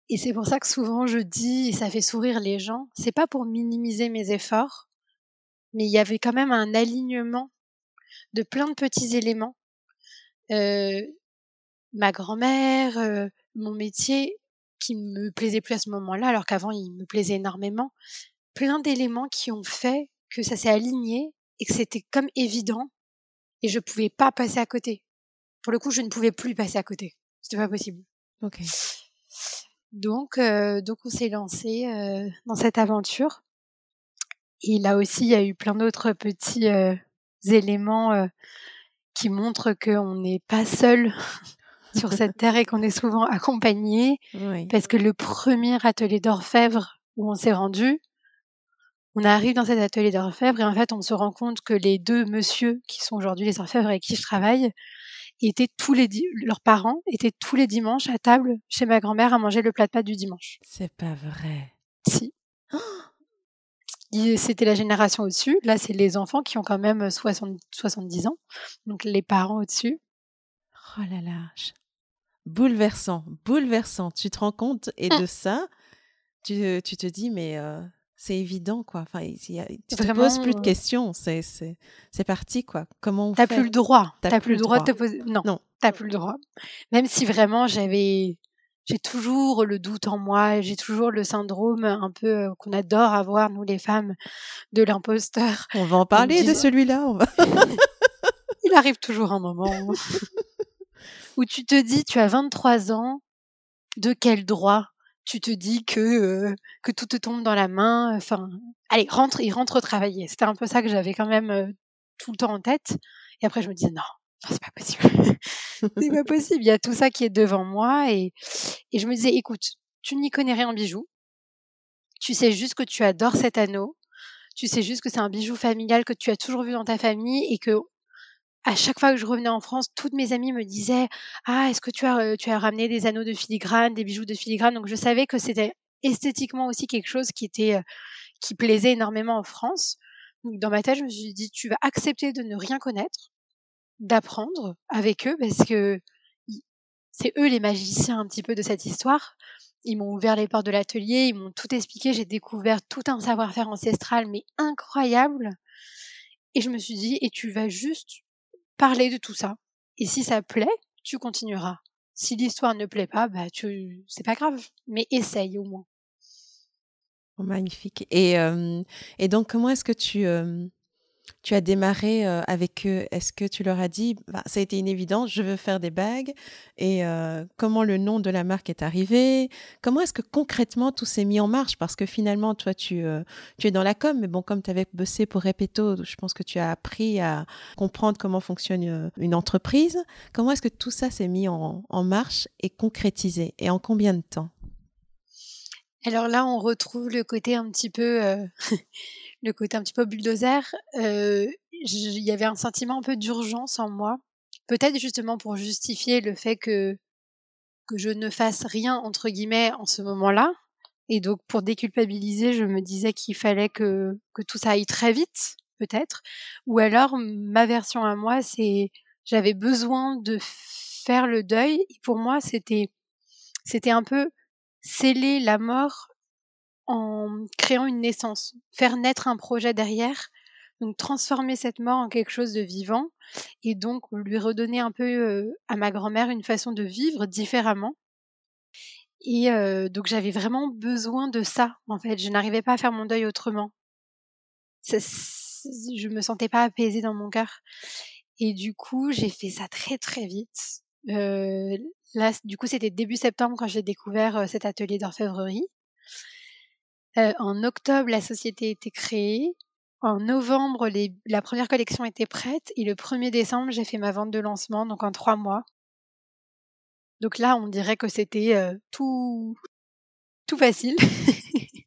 Speaker 2: Et c'est pour ça que souvent je dis, et ça fait sourire les gens, c'est pas pour minimiser mes efforts, mais il y avait quand même un alignement de plein de petits éléments ma grand-mère, mon métier qui me plaisait plus à ce moment-là, alors qu'avant il me plaisait énormément. Plein d'éléments qui ont fait que ça s'est aligné et que c'était comme évident et je pouvais pas passer à côté. Pour le coup, je ne pouvais plus passer à côté. C'était pas possible.
Speaker 1: Ok.
Speaker 2: Donc, donc on s'est lancé dans cette aventure. Et là aussi, il y a eu plein d'autres petits éléments qui montre qu'on n'est pas seul sur cette terre et qu'on est souvent accompagné. Parce que le premier atelier d'orfèvre où on s'est rendu, on arrive dans cet atelier d'orfèvre et en fait on se rend compte que les deux monsieur qui sont aujourd'hui les orfèvres avec qui je travaille étaient tous les leurs parents étaient tous les dimanches à table chez ma grand-mère à manger le plat de pâtes du dimanche.
Speaker 1: C'est pas vrai.
Speaker 2: Si. Oh c'était la génération au-dessus. Là, c'est les enfants qui ont quand même 60, 70 ans. Donc, les parents au-dessus.
Speaker 1: Oh là là. Bouleversant, bouleversant. Tu te rends compte et de ça, tu, tu te dis, mais euh, c'est évident, quoi. Enfin, y a, tu te poses plus de questions. C'est, c'est, c'est parti, quoi. Comment on
Speaker 2: T'as plus le droit. T'as, plus le droit, de te poser. Non, non. T'as plus le droit. Même si vraiment j'avais j'ai toujours le doute en moi, j'ai toujours le syndrome un peu euh, qu'on adore avoir, nous les femmes, de l'imposteur.
Speaker 1: On va en parler de celui-là.
Speaker 2: Il arrive toujours un moment où tu te dis, tu as 23 ans, de quel droit? Tu te dis que, euh, que tout te tombe dans la main Enfin, allez, rentre, il rentre travailler. C'était un peu ça que j'avais quand même euh, tout le temps en tête. Et après, je me disais, non, c'est pas possible. c'est pas possible. Il y a tout ça qui est devant moi et, et je me disais, écoute, tu n'y connais rien en bijoux. Tu sais juste que tu adores cet anneau. Tu sais juste que c'est un bijou familial que tu as toujours vu dans ta famille et que à chaque fois que je revenais en France, toutes mes amies me disaient Ah, est-ce que tu as, tu as ramené des anneaux de filigrane, des bijoux de filigrane? Donc je savais que c'était esthétiquement aussi quelque chose qui était qui plaisait énormément en France. Donc dans ma tête, je me suis dit Tu vas accepter de ne rien connaître d'apprendre avec eux parce que c'est eux les magiciens un petit peu de cette histoire. Ils m'ont ouvert les portes de l'atelier, ils m'ont tout expliqué, j'ai découvert tout un savoir-faire ancestral mais incroyable. Et je me suis dit, et tu vas juste parler de tout ça. Et si ça plaît, tu continueras. Si l'histoire ne plaît pas, bah tu, c'est pas grave, mais essaye au moins.
Speaker 1: Oh, magnifique. Et, et donc, comment est-ce que tu, tu as démarré avec eux. Est-ce que tu leur as dit, bah, ça a été une évidence, je veux faire des bagues? Et comment le nom de la marque est arrivé? Comment est-ce que concrètement tout s'est mis en marche? Parce que finalement, toi, tu, tu es dans la com, mais bon, comme tu avais bossé pour Repetto, je pense que tu as appris à comprendre comment fonctionne une entreprise. Comment est-ce que tout ça s'est mis en, en marche et concrétisé? Et en combien de temps?
Speaker 2: Alors là, on retrouve le côté un petit peu, euh, le côté un petit peu bulldozer. Euh, il y avait un sentiment un peu d'urgence en moi, peut-être justement pour justifier le fait que que je ne fasse rien entre guillemets en ce moment-là. Et donc pour déculpabiliser, je me disais qu'il fallait que que tout ça aille très vite, peut-être. Ou alors ma version à moi, c'est j'avais besoin de faire le deuil. Et pour moi, c'était c'était un peu sceller la mort en créant une naissance, faire naître un projet derrière, donc transformer cette mort en quelque chose de vivant et donc lui redonner un peu à ma grand-mère une façon de vivre différemment. Et donc j'avais vraiment besoin de ça en fait, je n'arrivais pas à faire mon deuil autrement. Je me sentais pas apaisée dans mon cœur. Et du coup, j'ai fait ça très très vite. Euh, Là, du coup, c'était début septembre quand j'ai découvert cet atelier d'orfèvrerie. Euh, en octobre, la société était créée. En novembre, la première collection était prête. Et le 1er décembre, j'ai fait ma vente de lancement, donc en trois mois. Donc là, on dirait que c'était tout, tout facile.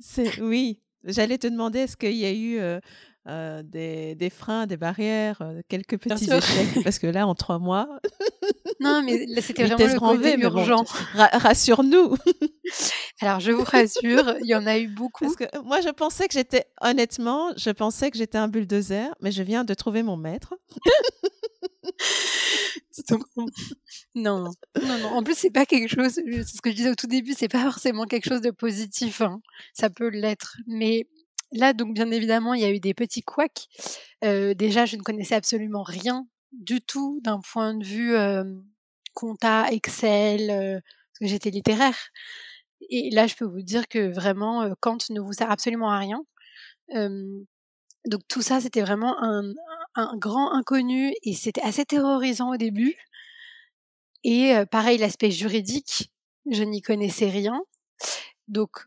Speaker 1: c'est, oui, j'allais te demander, est-ce qu'il y a eu euh, des, des, freins, des barrières, euh, quelques petits échecs, parce que là, en trois mois.
Speaker 2: non, mais c'était vraiment le côté urgent.
Speaker 1: Rassure-nous.
Speaker 2: Alors, je vous rassure, il y en a eu beaucoup.
Speaker 1: Parce que moi, je pensais que j'étais, honnêtement, je pensais que j'étais un bulldozer, mais je viens de trouver mon maître.
Speaker 2: non, non, non. En plus, c'est pas quelque chose. C'est ce que je disais au tout début. C'est pas forcément quelque chose de positif. Hein. Ça peut l'être, mais Là, donc, bien évidemment, il y a eu des petits couacs. Euh, déjà, je ne connaissais absolument rien du tout d'un point de vue euh, compta, Excel, euh, parce que j'étais littéraire. Et là, je peux vous dire que vraiment, Kant ne vous sert absolument à rien. donc tout ça, c'était vraiment un, un, grand inconnu et c'était assez terrorisant au début. Et pareil, l'aspect juridique, je n'y connaissais rien. Donc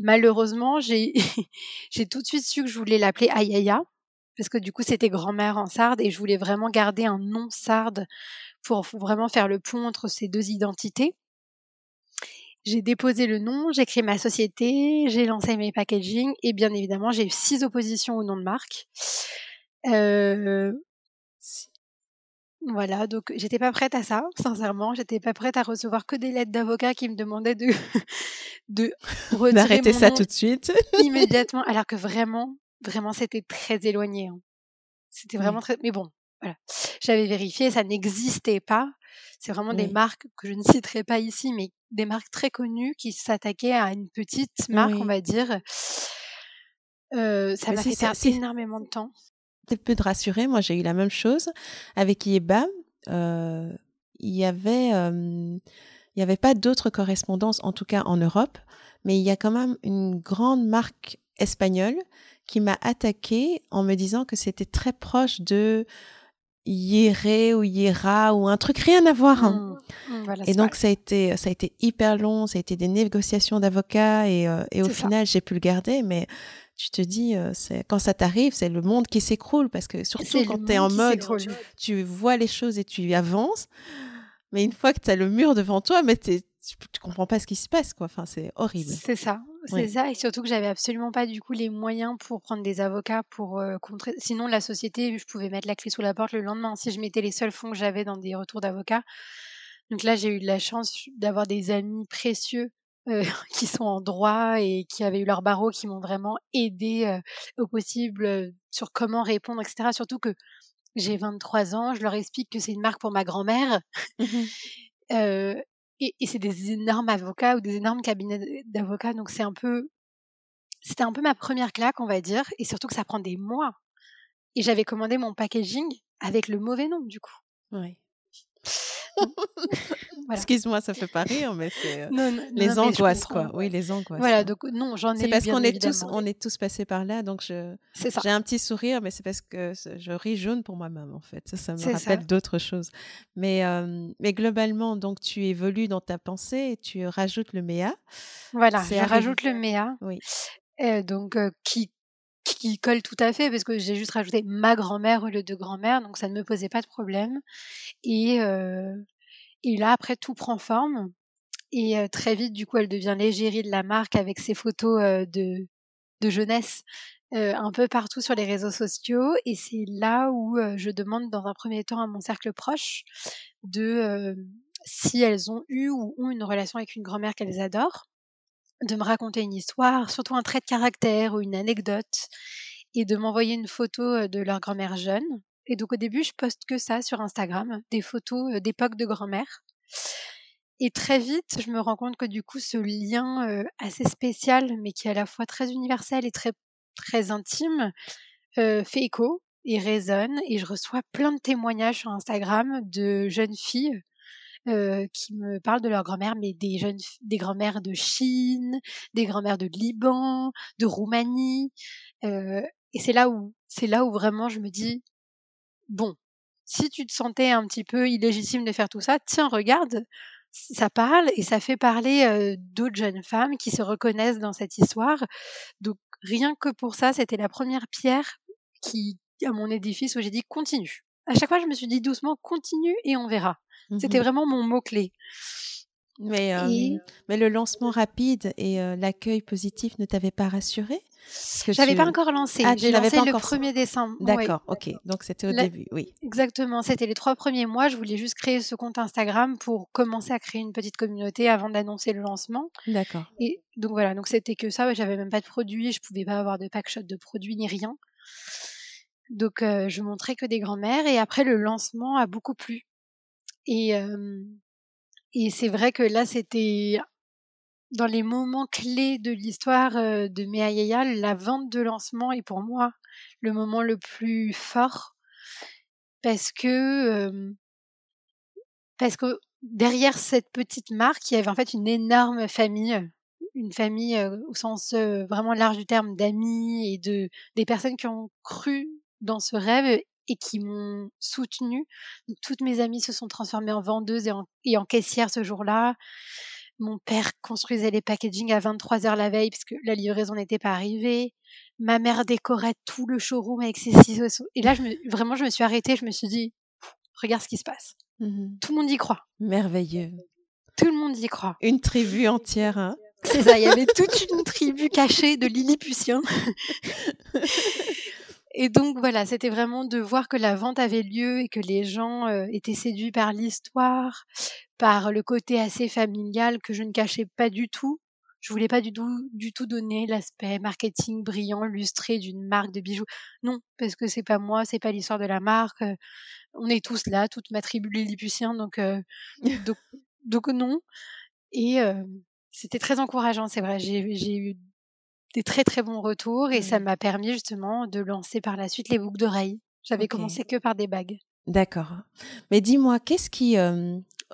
Speaker 2: malheureusement, j'ai tout de suite su que je voulais l'appeler Ayaya parce que du coup c'était grand-mère en sarde et je voulais vraiment garder un nom sarde pour vraiment faire le pont entre ces deux identités. J'ai déposé le nom, j'ai créé ma société, j'ai lancé mes packaging et bien évidemment j'ai eu six oppositions au nom de marque. Euh, voilà, donc j'étais pas prête à ça, sincèrement. J'étais pas prête à recevoir que des lettres d'avocats qui me demandaient de, de
Speaker 1: d'arrêter ça tout de suite
Speaker 2: immédiatement, alors que vraiment, vraiment, c'était très éloigné. Hein. C'était vraiment très. Mais bon, voilà. J'avais vérifié, ça n'existait pas. C'est vraiment des marques que je ne citerai pas ici, mais des marques très connues qui s'attaquaient à une petite marque, on va dire. Euh, ça m'a fait perdre énormément de temps
Speaker 1: peu de rassurer. Moi, j'ai eu la même chose avec Yeba. Euh, il y avait, il y avait pas d'autres correspondances, en tout cas en Europe, mais il y a quand même une grande marque espagnole qui m'a attaqué en me disant que c'était très proche de Yéré ou Yéra ou un truc rien à voir. Hein. Mmh. Mmh, et donc ça a été ça a été hyper long, ça a été des négociations d'avocats et, et au final j'ai pu le garder, mais tu te dis, c'est quand ça t'arrive, c'est le monde qui s'écroule parce que surtout quand tu es en mode, tu, vois les choses et tu avances. Mais une fois que tu as le mur devant toi, mais tu, tu comprends pas ce qui se passe, quoi. Enfin, c'est horrible.
Speaker 2: C'est ça, c'est ça. Et surtout que j'avais absolument pas du coup les moyens pour prendre des avocats pour contrer. Sinon, la société, je pouvais mettre la clé sous la porte le lendemain si je mettais les seuls fonds que j'avais dans des retours d'avocats. Donc là, j'ai eu de la chance d'avoir des amis précieux euh, qui sont en droit et qui avaient eu leur barreau, qui m'ont vraiment aidé euh, au possible euh, sur comment répondre, etc. Surtout que j'ai 23 ans, je leur explique que c'est une marque pour ma grand-mère. Mmh et, et c'est des énormes avocats ou des énormes cabinets d'avocats, donc c'est un peu, c'était un peu ma première claque, on va dire, et surtout que ça prend des mois. Et j'avais commandé mon packaging avec le mauvais nom, du coup.
Speaker 1: Oui. Excuse-moi, ça fait pas rire, mais c'est euh, les angoisses, quoi. Oui, les angoisses.
Speaker 2: Voilà, donc non, j'en ai.
Speaker 1: C'est parce qu'on est tous, on est tous passés par là, donc je. J'ai un petit sourire, mais c'est parce que je ris jaune pour moi-même, en fait. Ça, ça me rappelle d'autres choses. Mais, euh, mais globalement, donc tu évolues dans ta pensée et tu rajoutes le méa.
Speaker 2: Voilà, je rajoute le méa. Oui. donc qui qui colle tout à fait parce que j'ai juste rajouté ma grand-mère au lieu de grand-mère, donc ça ne me posait pas de problème. Et, et là, après, tout prend forme. Et très vite, du coup, elle devient l'égérie de la marque avec ses photos de, de jeunesse un peu partout sur les réseaux sociaux. Et c'est là où je demande dans un premier temps à mon cercle proche de si elles ont eu ou ont une relation avec une grand-mère qu'elles adorent de me raconter une histoire, surtout un trait de caractère ou une anecdote, et de m'envoyer une photo de leur grand-mère jeune. Et donc au début, je poste que ça sur Instagram, des photos d'époque de grand-mère. Et très vite, je me rends compte que du coup, ce lien assez spécial, mais qui est à la fois très universel et très très intime, fait écho et résonne. Et je reçois plein de témoignages sur Instagram de jeunes filles euh, qui me parlent de leur grand-mère, mais des jeunes, des grand-mères de Chine, des grand-mères de Liban, de Roumanie. Euh, et c'est là où, c'est là où vraiment je me dis, bon, si tu te sentais un petit peu illégitime de faire tout ça, tiens, regarde, ça parle et ça fait parler euh, d'autres jeunes femmes qui se reconnaissent dans cette histoire. Donc rien que pour ça, c'était la première pierre qui à mon édifice où j'ai dit continue. À chaque fois, je me suis dit doucement continue et on verra. C'était mmh vraiment mon mot-clé.
Speaker 1: Mais, mais le lancement rapide et l'accueil positif ne t'avaient pas rassuré?
Speaker 2: Je n'avais pas encore lancé. Ah, J'ai lancé le 1er décembre.
Speaker 1: D'accord, ok. Donc c'était au début, oui.
Speaker 2: Exactement. C'était les trois premiers mois. Je voulais juste créer ce compte Instagram pour commencer à créer une petite communauté avant d'annoncer le lancement.
Speaker 1: D'accord.
Speaker 2: Et donc voilà, donc c'était que ça. J'avais même pas de produits. Je pouvais pas avoir de packshot de produits ni rien. Donc je montrais que des grands-mères. Et après, le lancement a beaucoup plu. Et, et c'est vrai que là, c'était dans les moments clés de l'histoire de Meayaya, la vente de lancement est pour moi le moment le plus fort parce que parce que derrière cette petite marque, il y avait en fait une énorme famille, une famille au sens vraiment large du terme d'amis et de des personnes qui ont cru dans ce rêve et qui m'ont soutenue. Toutes mes amies se sont transformées en vendeuses et en, et en caissières ce jour-là. Mon père construisait les packaging à 23 heures la veille puisque la livraison n'était pas arrivée. Ma mère décorait tout le showroom avec ses ciseaux. Et là, je me, vraiment, je me suis arrêtée. Je me suis dit, regarde ce qui se passe. Mmh tout le monde y croit.
Speaker 1: Merveilleux.
Speaker 2: Tout le monde y croit.
Speaker 1: Une tribu entière. Hein
Speaker 2: C'est ça. Il y avait toute une tribu cachée de Lilliputiens. Et donc voilà, c'était vraiment de voir que la vente avait lieu et que les gens étaient séduits par l'histoire, par le côté assez familial que je ne cachais pas du tout. Je voulais pas du tout, du tout donner l'aspect marketing brillant, lustré d'une marque de bijoux. Non, parce que c'est pas moi, c'est pas l'histoire de la marque. On est tous là, toute ma tribu lilliputien, donc, donc, donc non. Et c'était très encourageant, c'est vrai. J'ai eu des très très bons retours et ça m'a permis justement de lancer par la suite les boucles d'oreilles. J'avais commencé que par des bagues.
Speaker 1: D'accord. Mais dis-moi, qu'est-ce qui,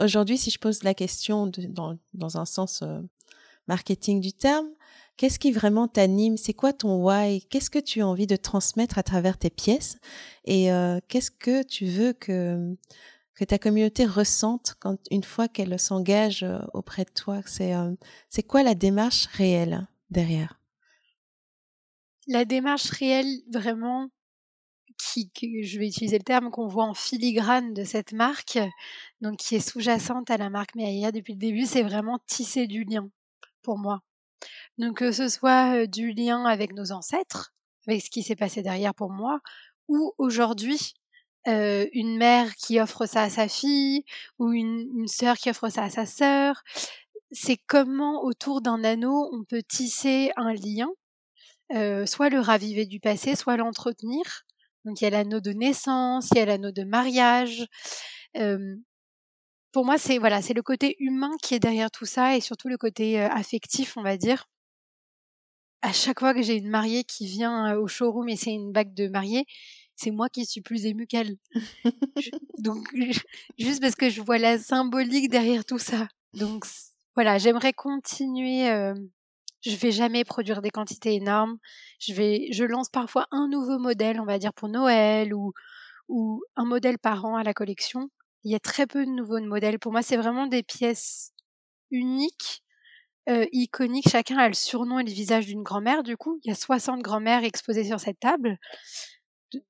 Speaker 1: aujourd'hui, si je pose la question dans, dans, un sens marketing du terme, qu'est-ce qui vraiment t'anime? C'est quoi ton why? Qu'est-ce que tu as envie de transmettre à travers tes pièces? Et qu'est-ce que tu veux que, que ta communauté ressente quand, une fois qu'elle s'engage auprès de toi? C'est c'est quoi la démarche réelle derrière?
Speaker 2: La démarche réelle, vraiment, qui, je vais utiliser le terme qu'on voit en filigrane de cette marque, donc qui est sous-jacente à la marque Meaya depuis le début, c'est vraiment tisser du lien pour moi. Donc que ce soit du lien avec nos ancêtres, avec ce qui s'est passé derrière pour moi, ou aujourd'hui une mère qui offre ça à sa fille, ou une, une sœur qui offre ça à sa sœur. C'est comment autour d'un anneau on peut tisser un lien soit le raviver du passé, soit l'entretenir. Donc il y a l'anneau de naissance, il y a l'anneau de mariage. pour moi, c'est voilà, c'est le côté humain qui est derrière tout ça et surtout le côté affectif, on va dire. À chaque fois que j'ai une mariée qui vient au showroom et c'est une bague de mariée, c'est moi qui suis plus émue qu'elle. donc, juste parce que je vois la symbolique derrière tout ça. Donc, voilà, j'aimerais continuer. Euh, je vais jamais produire des quantités énormes. Je vais, je lance parfois un nouveau modèle, on va dire pour Noël ou ou un modèle par an à la collection. Il y a très peu de nouveaux modèles. Pour moi, c'est vraiment des pièces uniques, euh, iconiques. Chacun a le surnom et le visage d'une grand-mère. Du coup, il y a 60 grand-mères exposées sur cette table. De,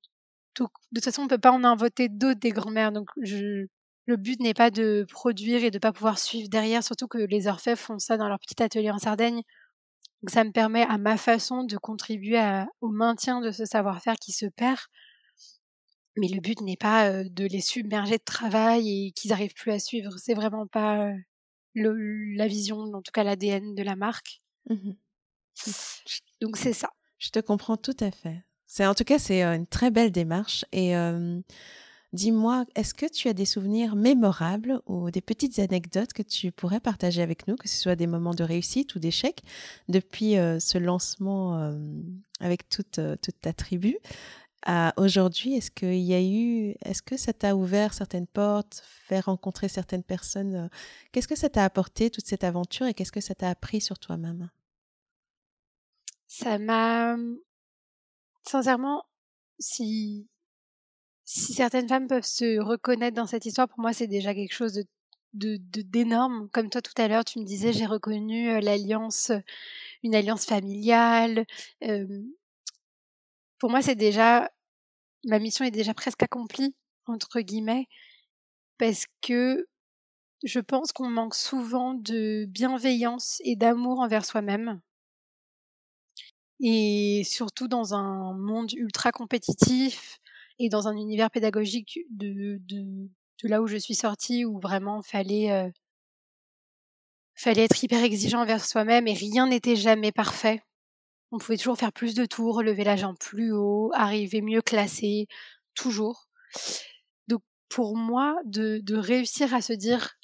Speaker 2: de toute façon, on ne peut pas en inventer d'autres des grand-mères. Donc, je, le but n'est pas de produire et de pas pouvoir suivre derrière, surtout que les orfèvres font ça dans leur petit atelier en Sardaigne. Donc ça me permet à ma façon de contribuer au maintien de ce savoir-faire qui se perd. Mais le but n'est pas de les submerger de travail et qu'ils n'arrivent plus à suivre. C'est vraiment pas la vision, en tout cas l'ADN de la marque. Mmh Donc c'est ça.
Speaker 1: Je te comprends tout à fait. C'est en tout cas c'est une très belle démarche et Dis-moi, est-ce que tu as des souvenirs mémorables ou des petites anecdotes que tu pourrais partager avec nous, que ce soit des moments de réussite ou d'échec, depuis euh, ce lancement euh, avec toute, euh, toute ta tribu? À aujourd'hui Est-ce qu'il y a eu, est-ce que ça t'a ouvert certaines portes, fait rencontrer certaines personnes Qu'est-ce que ça t'a apporté toute cette aventure et qu'est-ce que ça t'a appris sur toi-même?
Speaker 2: Ça m'a, sincèrement, si si certaines femmes peuvent se reconnaître dans cette histoire, pour moi, c'est déjà quelque chose d'énorme. Comme toi tout à l'heure, tu me disais, j'ai reconnu l'alliance, une alliance familiale. pour moi, c'est déjà ma mission est déjà presque accomplie entre guillemets parce que je pense qu'on manque souvent de bienveillance et d'amour envers soi-même. Et surtout dans un monde ultra compétitif, et dans un univers pédagogique de, là où je suis sortie, où vraiment fallait, euh, fallait être hyper exigeant envers soi-même et rien n'était jamais parfait. On pouvait toujours faire plus de tours, lever la jambe plus haut, arriver mieux classé, toujours. Donc pour moi, de, de réussir à se dire,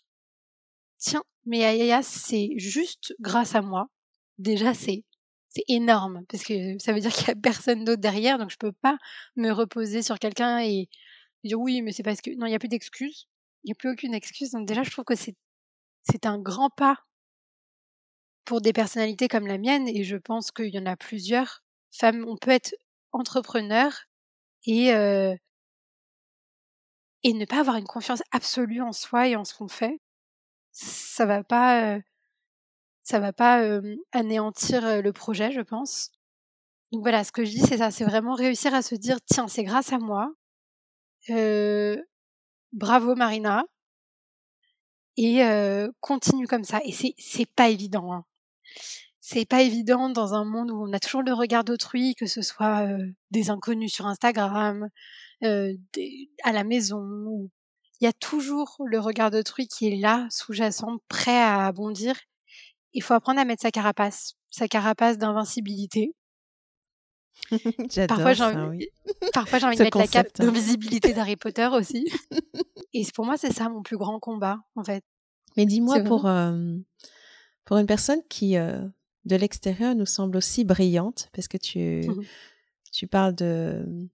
Speaker 2: tiens, mais Ayaya, c'est juste grâce à moi. Déjà, c'est c'est énorme parce que ça veut dire qu'il y a personne d'autre derrière, donc je peux pas me reposer sur quelqu'un et dire oui, mais c'est parce que non, il y a plus d'excuses, il y a plus aucune excuse. Donc déjà, je trouve que c'est c'est un grand pas pour des personnalités comme la mienne et je pense qu'il y en a plusieurs femmes. On peut être entrepreneur et euh, et ne pas avoir une confiance absolue en soi et en ce qu'on fait. Ça va pas. Euh, ça va pas anéantir le projet, je pense. Donc voilà, ce que je dis, c'est ça, c'est vraiment réussir à se dire, tiens, c'est grâce à moi. bravo Marina. Et continue comme ça. Et c'est c'est pas évident. Hein. C'est pas évident dans un monde où on a toujours le regard d'autrui, que ce soit des inconnus sur Instagram, à la maison. Il y a toujours le regard d'autrui qui est là, sous-jacent, prêt à bondir il faut apprendre à mettre sa carapace, sa carapace d'invincibilité.
Speaker 1: Parfois, j'ai envie,
Speaker 2: Parfois, j'ai envie de mettre la cape hein. d'invisibilité d'Harry Potter aussi. Et pour moi, c'est ça mon plus grand combat, en fait.
Speaker 1: Mais dis-moi, pour, euh, pour une personne qui, euh, de l'extérieur, nous semble aussi brillante, parce que tu, tu parles de,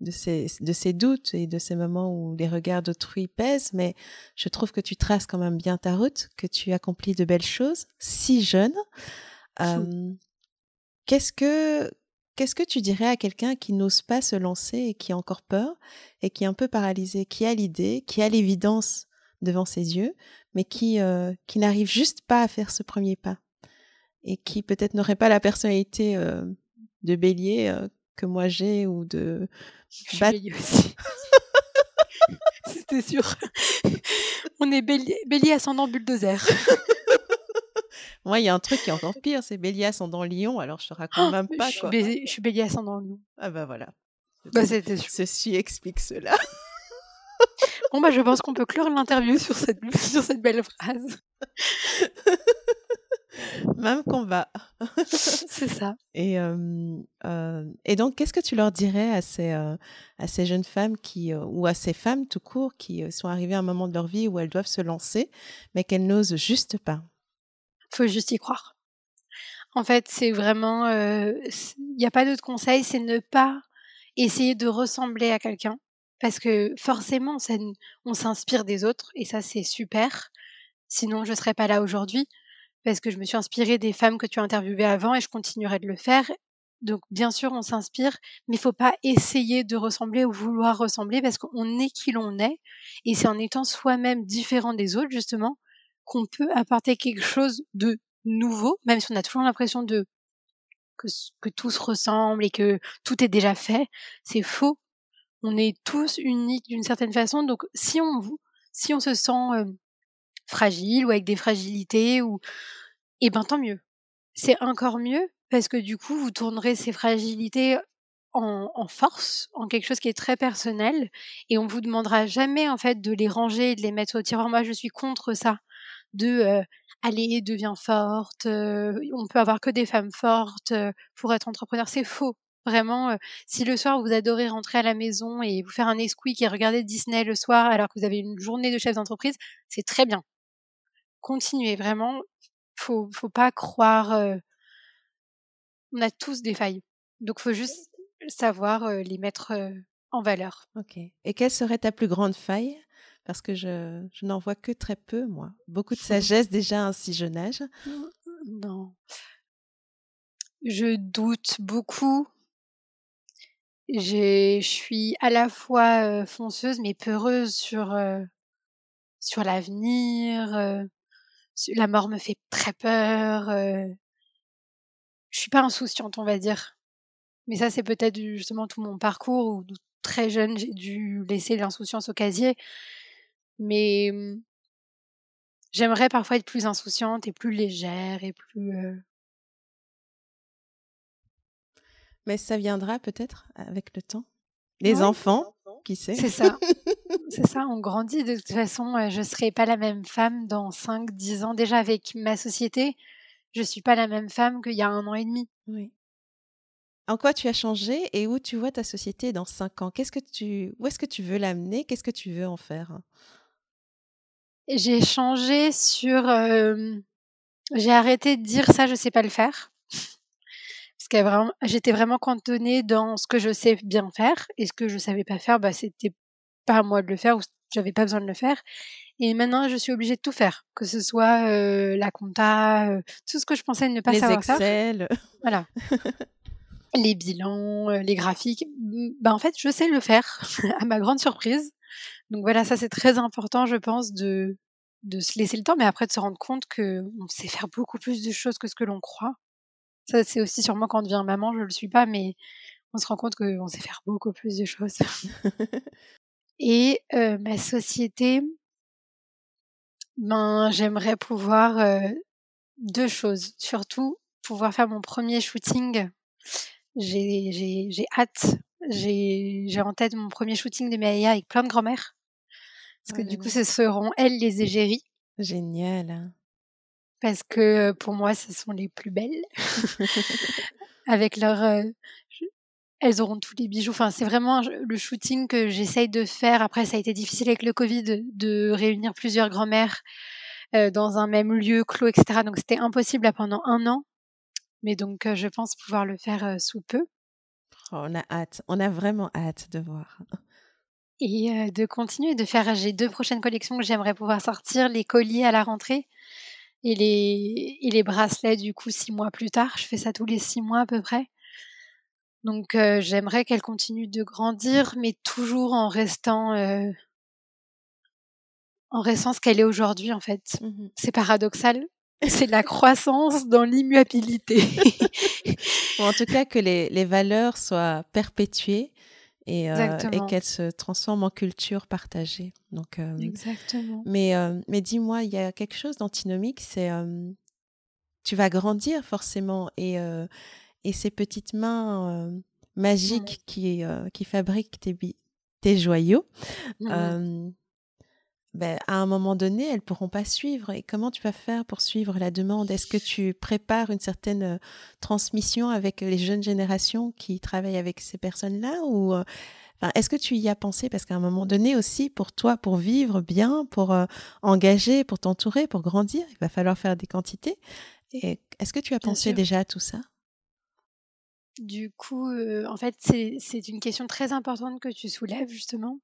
Speaker 1: de ces, de ces doutes et de ces moments où les regards d'autrui pèsent, mais je trouve que tu traces quand même bien ta route, que tu accomplis de belles choses, si jeune. qu'est-ce que qu'est-ce que tu dirais à quelqu'un qui n'ose pas se lancer et qui a encore peur et qui est un peu paralysé, qui a l'idée, qui a l'évidence devant ses yeux, mais qui euh, qui n'arrive juste pas à faire ce premier pas et qui peut-être n'aurait pas la personnalité euh, de bélier que moi j'ai ou de
Speaker 2: aussi. C'était sûr. On est bélier, bélier ascendant bulldozer.
Speaker 1: Moi, il y a un truc qui est encore pire, c'est bélier ascendant lion, alors je te raconte même pas.
Speaker 2: Je, quoi. Suis je suis bélier ascendant lion.
Speaker 1: Ah bah voilà.
Speaker 2: Bah, c'était
Speaker 1: Ceci explique cela.
Speaker 2: bon bah je pense qu'on peut clore l'interview sur cette, sur cette belle phrase.
Speaker 1: Même combat.
Speaker 2: C'est ça.
Speaker 1: Et, euh, et donc, qu'est-ce que tu leur dirais à ces, euh, à ces jeunes femmes qui, ou à ces femmes tout court qui sont arrivées à un moment de leur vie où elles doivent se lancer, mais qu'elles n'osent juste pas?
Speaker 2: Faut juste y croire. En fait, c'est vraiment, il n'y a pas d'autre conseil, c'est ne pas essayer de ressembler à quelqu'un parce que forcément, on s'inspire des autres et ça, c'est super. Sinon, je ne serais pas là aujourd'hui parce que je me suis inspirée des femmes que tu as interviewées avant et je continuerai de le faire. Donc, bien sûr, on s'inspire, mais il faut pas essayer de ressembler ou vouloir ressembler parce qu'on est qui l'on est. Et c'est en étant soi-même différent des autres, justement, qu'on peut apporter quelque chose de nouveau, même si on a toujours l'impression de que, tout se ressemble et que tout est déjà fait. C'est faux. On est tous uniques d'une certaine façon. Donc, si on, si on se sent fragile ou avec des fragilités, ou, eh ben, tant mieux. C'est encore mieux parce que du coup, vous tournerez ces fragilités en, force, en quelque chose qui est très personnel, et on vous demandera jamais en fait de les ranger de les mettre au tiroir. Moi, je suis contre ça, de allez, deviens forte, on peut avoir que des femmes fortes pour être entrepreneur. C'est faux. Vraiment, si le soir vous adorez rentrer à la maison et vous faire un esquick et regarder Disney le soir alors que vous avez une journée de chef d'entreprise, c'est très bien. Continuez vraiment. Faut, faut pas croire. on a tous des failles, donc faut juste savoir les mettre en valeur.
Speaker 1: Ok. Et quelle serait ta plus grande faille? Parce que je, je n'en vois que très peu, moi. Beaucoup de sagesse déjà à un si jeune âge.
Speaker 2: Non. Je doute beaucoup. Je suis à la fois fonceuse mais peureuse sur, sur l'avenir. La mort me fait très peur. je suis pas insouciante, on va dire. Mais ça, c'est peut-être justement tout mon parcours où très jeune, j'ai dû laisser l'insouciance au casier. Mais mmh, j'aimerais parfois être plus insouciante et plus légère et plus.
Speaker 1: Mais ça viendra peut-être avec le temps. Les enfants, qui sait?
Speaker 2: C'est ça. C'est ça, on grandit. De toute façon, je ne serai pas la même femme dans 5, 10 ans. Déjà, avec ma société, je ne suis pas la même femme qu'il y a un an et demi.
Speaker 1: Oui. En quoi tu as changé et où tu vois ta société dans 5 ans? Qu'est-ce que tu, Où est-ce que tu veux l'amener? Qu'est-ce que tu veux en faire?
Speaker 2: J'ai changé sur. j'ai arrêté de dire ça, je sais pas le faire. Parce que vraiment, j'étais vraiment cantonnée dans ce que je sais bien faire et ce que je savais pas faire, bah c'était pas à moi de le faire ou j'avais pas besoin de le faire. Et maintenant, je suis obligée de tout faire, que ce soit la compta, tout ce que je pensais ne pas
Speaker 1: les
Speaker 2: savoir
Speaker 1: Excel.
Speaker 2: Voilà. les bilans, les graphiques. Bah en fait, je sais le faire, à ma grande surprise. Donc voilà, ça c'est très important, je pense, de, de se laisser le temps, mais après de se rendre compte qu'on sait faire beaucoup plus de choses que ce que l'on croit. Ça, c'est aussi sûrement quand on devient maman, je ne le suis pas, mais on se rend compte qu'on sait faire beaucoup plus de choses. Et euh, ma société, ben, j'aimerais pouvoir euh, deux choses. Surtout, pouvoir faire mon premier shooting. J'ai hâte. J'ai en tête mon premier shooting de Maya avec plein de grand-mères. Parce que du coup, ce seront elles les égéries.
Speaker 1: Génial.
Speaker 2: Parce que pour moi, ce sont les plus belles. Avec leur. Elles auront tous les bijoux. Enfin, c'est vraiment le shooting que j'essaye de faire. Après, ça a été difficile avec le Covid de réunir plusieurs grand-mères dans un même lieu clos, etc. Donc, c'était impossible pendant un an. Mais donc, je pense pouvoir le faire sous peu.
Speaker 1: Oh, on a hâte. On a vraiment hâte de voir
Speaker 2: et de continuer de faire. J'ai deux prochaines collections que j'aimerais pouvoir sortir les colliers à la rentrée et les, et les bracelets du coup six mois plus tard. Je fais ça tous les six mois à peu près. Donc j'aimerais qu'elle continue de grandir, mais toujours en restant en restant ce qu'elle est aujourd'hui en fait. Mmh C'est paradoxal. C'est la croissance dans l'immuabilité.
Speaker 1: en tout cas, que les, les valeurs soient perpétuées et, euh, et qu'elle se transforme en culture partagée. Donc,
Speaker 2: Exactement.
Speaker 1: Mais, mais dis-moi, il y a quelque chose d'antinomique, c'est tu vas grandir forcément et, et ces petites mains magiques qui, qui fabriquent tes, tes joyaux, ben, à un moment donné, elles pourront pas suivre. Et comment tu vas faire pour suivre la demande? Est-ce que tu prépares une certaine euh, transmission avec les jeunes générations qui travaillent avec ces personnes-là ou euh, est-ce que tu y as pensé? Parce qu'à un moment donné aussi, pour toi, pour vivre bien, pour euh, engager, pour t'entourer, pour grandir, il va falloir faire des quantités. Est-ce que tu as pensé déjà à tout ça?
Speaker 2: Du coup, en fait, c'est une question très importante que tu soulèves justement,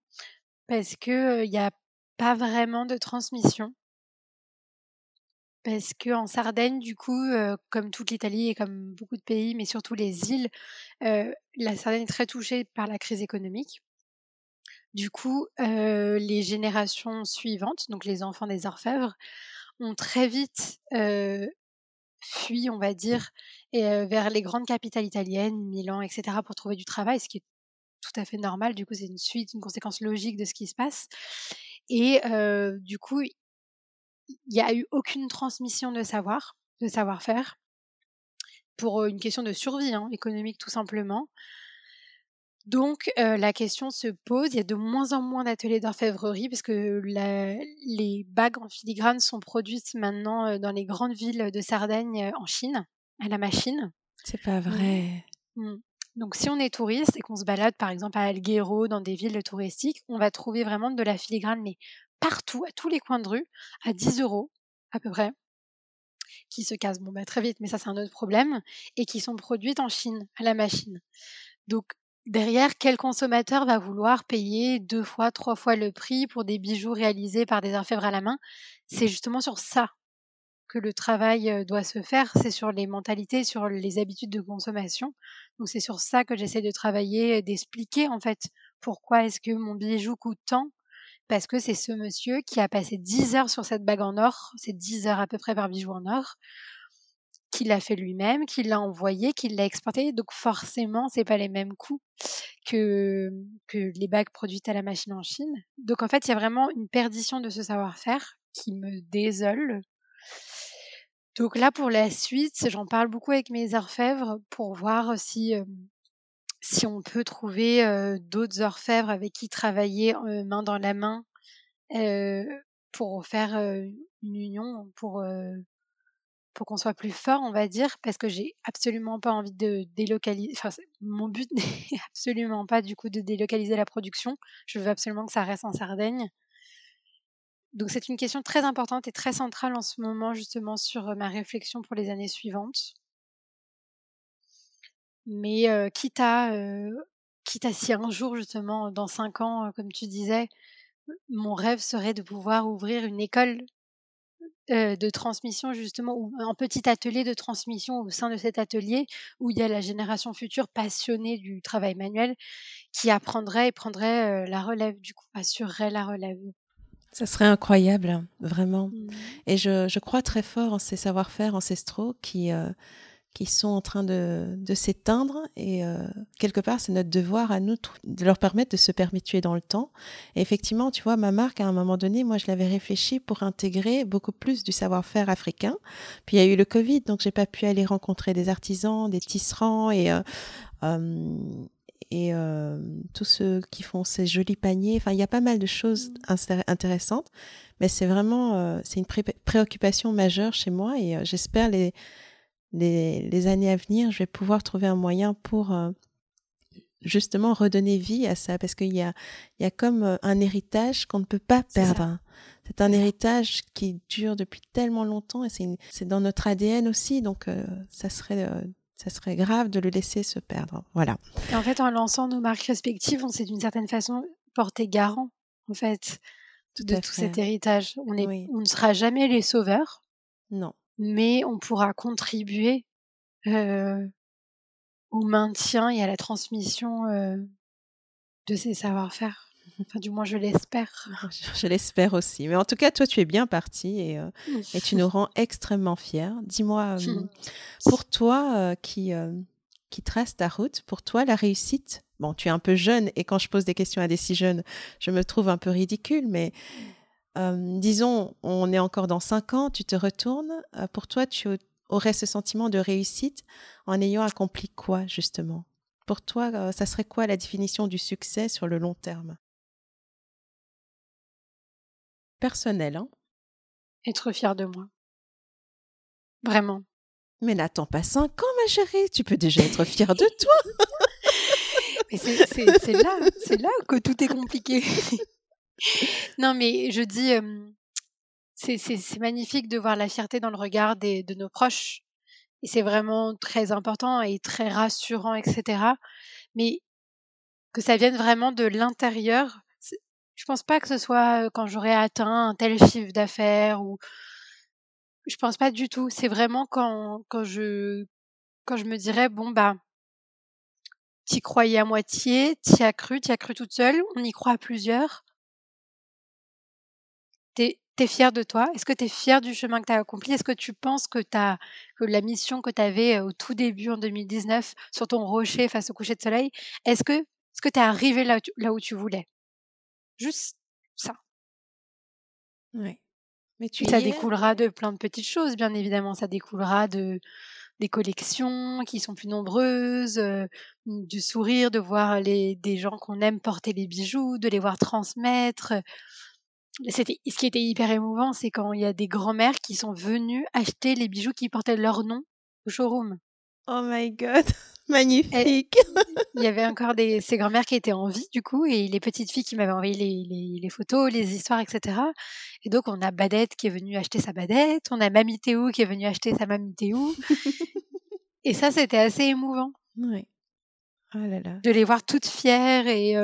Speaker 2: parce que il n'y a pas vraiment de transmission. Parce qu'en Sardaigne, du coup, comme toute l'Italie et comme beaucoup de pays, mais surtout les îles, la Sardaigne est très touchée par la crise économique. Du coup, les générations suivantes, donc les enfants des orfèvres, ont très vite fui, on va dire, vers les grandes capitales italiennes, Milan, etc., pour trouver du travail, ce qui est tout à fait normal. Du coup, c'est une suite, une conséquence logique de ce qui se passe. Et du coup, il n'y a eu aucune transmission de savoir, de savoir-faire, pour une question de survie hein, économique tout simplement. Donc la question se pose, il y a de moins en moins d'ateliers d'orfèvrerie parce que les bagues en filigrane sont produites maintenant dans les grandes villes de Sardaigne en Chine, à la machine.
Speaker 1: C'est pas vrai.
Speaker 2: Mmh. Donc si on est touriste et qu'on se balade par exemple à Alghero dans des villes touristiques, on va trouver vraiment de la filigrane mais partout, à tous les coins de rue, à 10 euros à peu près, qui se cassent bon, bah, très vite, mais ça c'est un autre problème, et qui sont produites en Chine, à la machine. Donc Derrière, quel consommateur va vouloir payer deux fois, trois fois le prix pour des bijoux réalisés par des orfèvres à la main? C'est justement sur ça que le travail doit se faire, c'est sur les mentalités, sur les habitudes de consommation. Donc c'est sur ça que j'essaie de travailler, d'expliquer en fait pourquoi est-ce que mon bijou coûte tant parce que c'est ce monsieur qui a passé 10 heures sur cette bague en or, c'est 10 heures à peu près par bijou en or, qu'il l'a fait lui-même, qu'il l'a envoyé, qu'il l'a exporté. Donc forcément, c'est pas les mêmes coûts que, que les bagues produites à la machine en Chine. Donc en fait, il y a vraiment une perdition de ce savoir-faire qui me désole. Donc là, pour la suite, j'en parle beaucoup avec mes orfèvres pour voir si, on peut trouver d'autres orfèvres avec qui travailler main dans la main pour faire une union, pour pour qu'on soit plus fort, on va dire, parce que j'ai absolument pas envie de délocaliser. Enfin, mon but n'est absolument pas du coup de délocaliser la production. Je veux absolument que ça reste en Sardaigne. Donc c'est une question très importante et très centrale en ce moment justement sur ma réflexion pour les années suivantes. Mais quitte à quitte à si un jour justement dans cinq ans, comme tu disais, mon rêve serait de pouvoir ouvrir une école de transmission justement, ou un petit atelier de transmission au sein de cet atelier où il y a la génération future passionnée du travail manuel qui apprendrait et prendrait la relève, du coup, assurerait la relève.
Speaker 1: Ça serait incroyable, vraiment. Mmh. Et je, je, crois très fort en ces savoir-faire ancestraux qui, qui sont en train de, de s'éteindre et euh, quelque part c'est notre devoir à nous de leur permettre de se perpétuer dans le temps. Et effectivement, tu vois, ma marque à un moment donné, moi je l'avais réfléchi pour intégrer beaucoup plus du savoir-faire africain. Puis il y a eu le Covid, donc j'ai pas pu aller rencontrer des artisans, des tisserands et euh, euh, et tous ceux qui font ces jolis paniers. Enfin, il y a pas mal de choses intéressantes, mais c'est vraiment c'est une préoccupation majeure chez moi et j'espère les les, années à venir, je vais pouvoir trouver un moyen pour euh, justement redonner vie à ça, parce qu'il y a, il y a comme euh, un héritage qu'on ne peut pas perdre. C'est un héritage qui dure depuis tellement longtemps et c'est dans notre ADN aussi, donc euh, ça serait ça serait grave de le laisser se perdre. Voilà.
Speaker 2: Et en fait, en lançant nos marques respectives, on s'est d'une certaine façon porté garant, en fait, de tout cet héritage. On, est, on ne sera jamais les sauveurs.
Speaker 1: Non
Speaker 2: mais on pourra contribuer au maintien et à la transmission de ces savoir-faire. Enfin, du moins, je l'espère.
Speaker 1: Je, l'espère aussi. Mais en tout cas, toi, tu es bien parti et, et tu nous rends extrêmement fiers. Dis-moi, pour toi qui, qui trace ta route, pour toi, la réussite, bon, tu es un peu jeune et quand je pose des questions à des si jeunes, je me trouve un peu ridicule, mais disons, on est encore dans cinq ans, tu te retournes. pour toi, tu aurais ce sentiment de réussite en ayant accompli quoi, justement? Pour toi, ça serait quoi la définition du succès sur le long terme? Personnel, hein
Speaker 2: Être fier de moi. Vraiment.
Speaker 1: Mais n'attends pas cinq ans, ma chérie. Tu peux déjà être fière de toi.
Speaker 2: Mais c'est là, c'est là que tout est compliqué. non, mais je dis, c'est magnifique de voir la fierté dans le regard des, de nos proches et c'est vraiment très important et très rassurant, etc. Mais que ça vienne vraiment de l'intérieur. Je pense pas que ce soit quand j'aurai atteint un tel chiffre d'affaires ou je pense pas du tout. C'est vraiment quand quand je quand je me dirais bon bah t'y croyais à moitié, t'y as cru, t'y as cru toute seule, on y croit à plusieurs. T'es es fier de toi? Est-ce que tu es fier du chemin que tu as accompli? Est-ce que tu penses que, as, que la mission que tu avais au tout début en 2019 sur ton rocher face au coucher de soleil, est-ce que est-ce que tu es arrivé là où tu voulais? Juste ça.
Speaker 1: Oui.
Speaker 2: Mais tu ça découlera de plein de petites choses, bien évidemment. Ça découlera de des collections qui sont plus nombreuses, du sourire, de voir les, des gens qu'on aime porter les bijoux, de les voir transmettre. C'était, ce qui était hyper émouvant, c'est quand il y a des grands-mères qui sont venues acheter les bijoux qui portaient leur nom au showroom.
Speaker 1: Oh my god, magnifique.
Speaker 2: il y avait encore des, ces grand-mères qui étaient en vie du coup et les petites filles qui m'avaient envoyé les, les, photos, les histoires, etc. Et donc on a Badette qui est venue acheter sa Badette, on a Mamie Théo qui est venue acheter sa Mamie Théo. et ça c'était assez émouvant.
Speaker 1: Oui. Oh là là.
Speaker 2: De les voir toutes fières et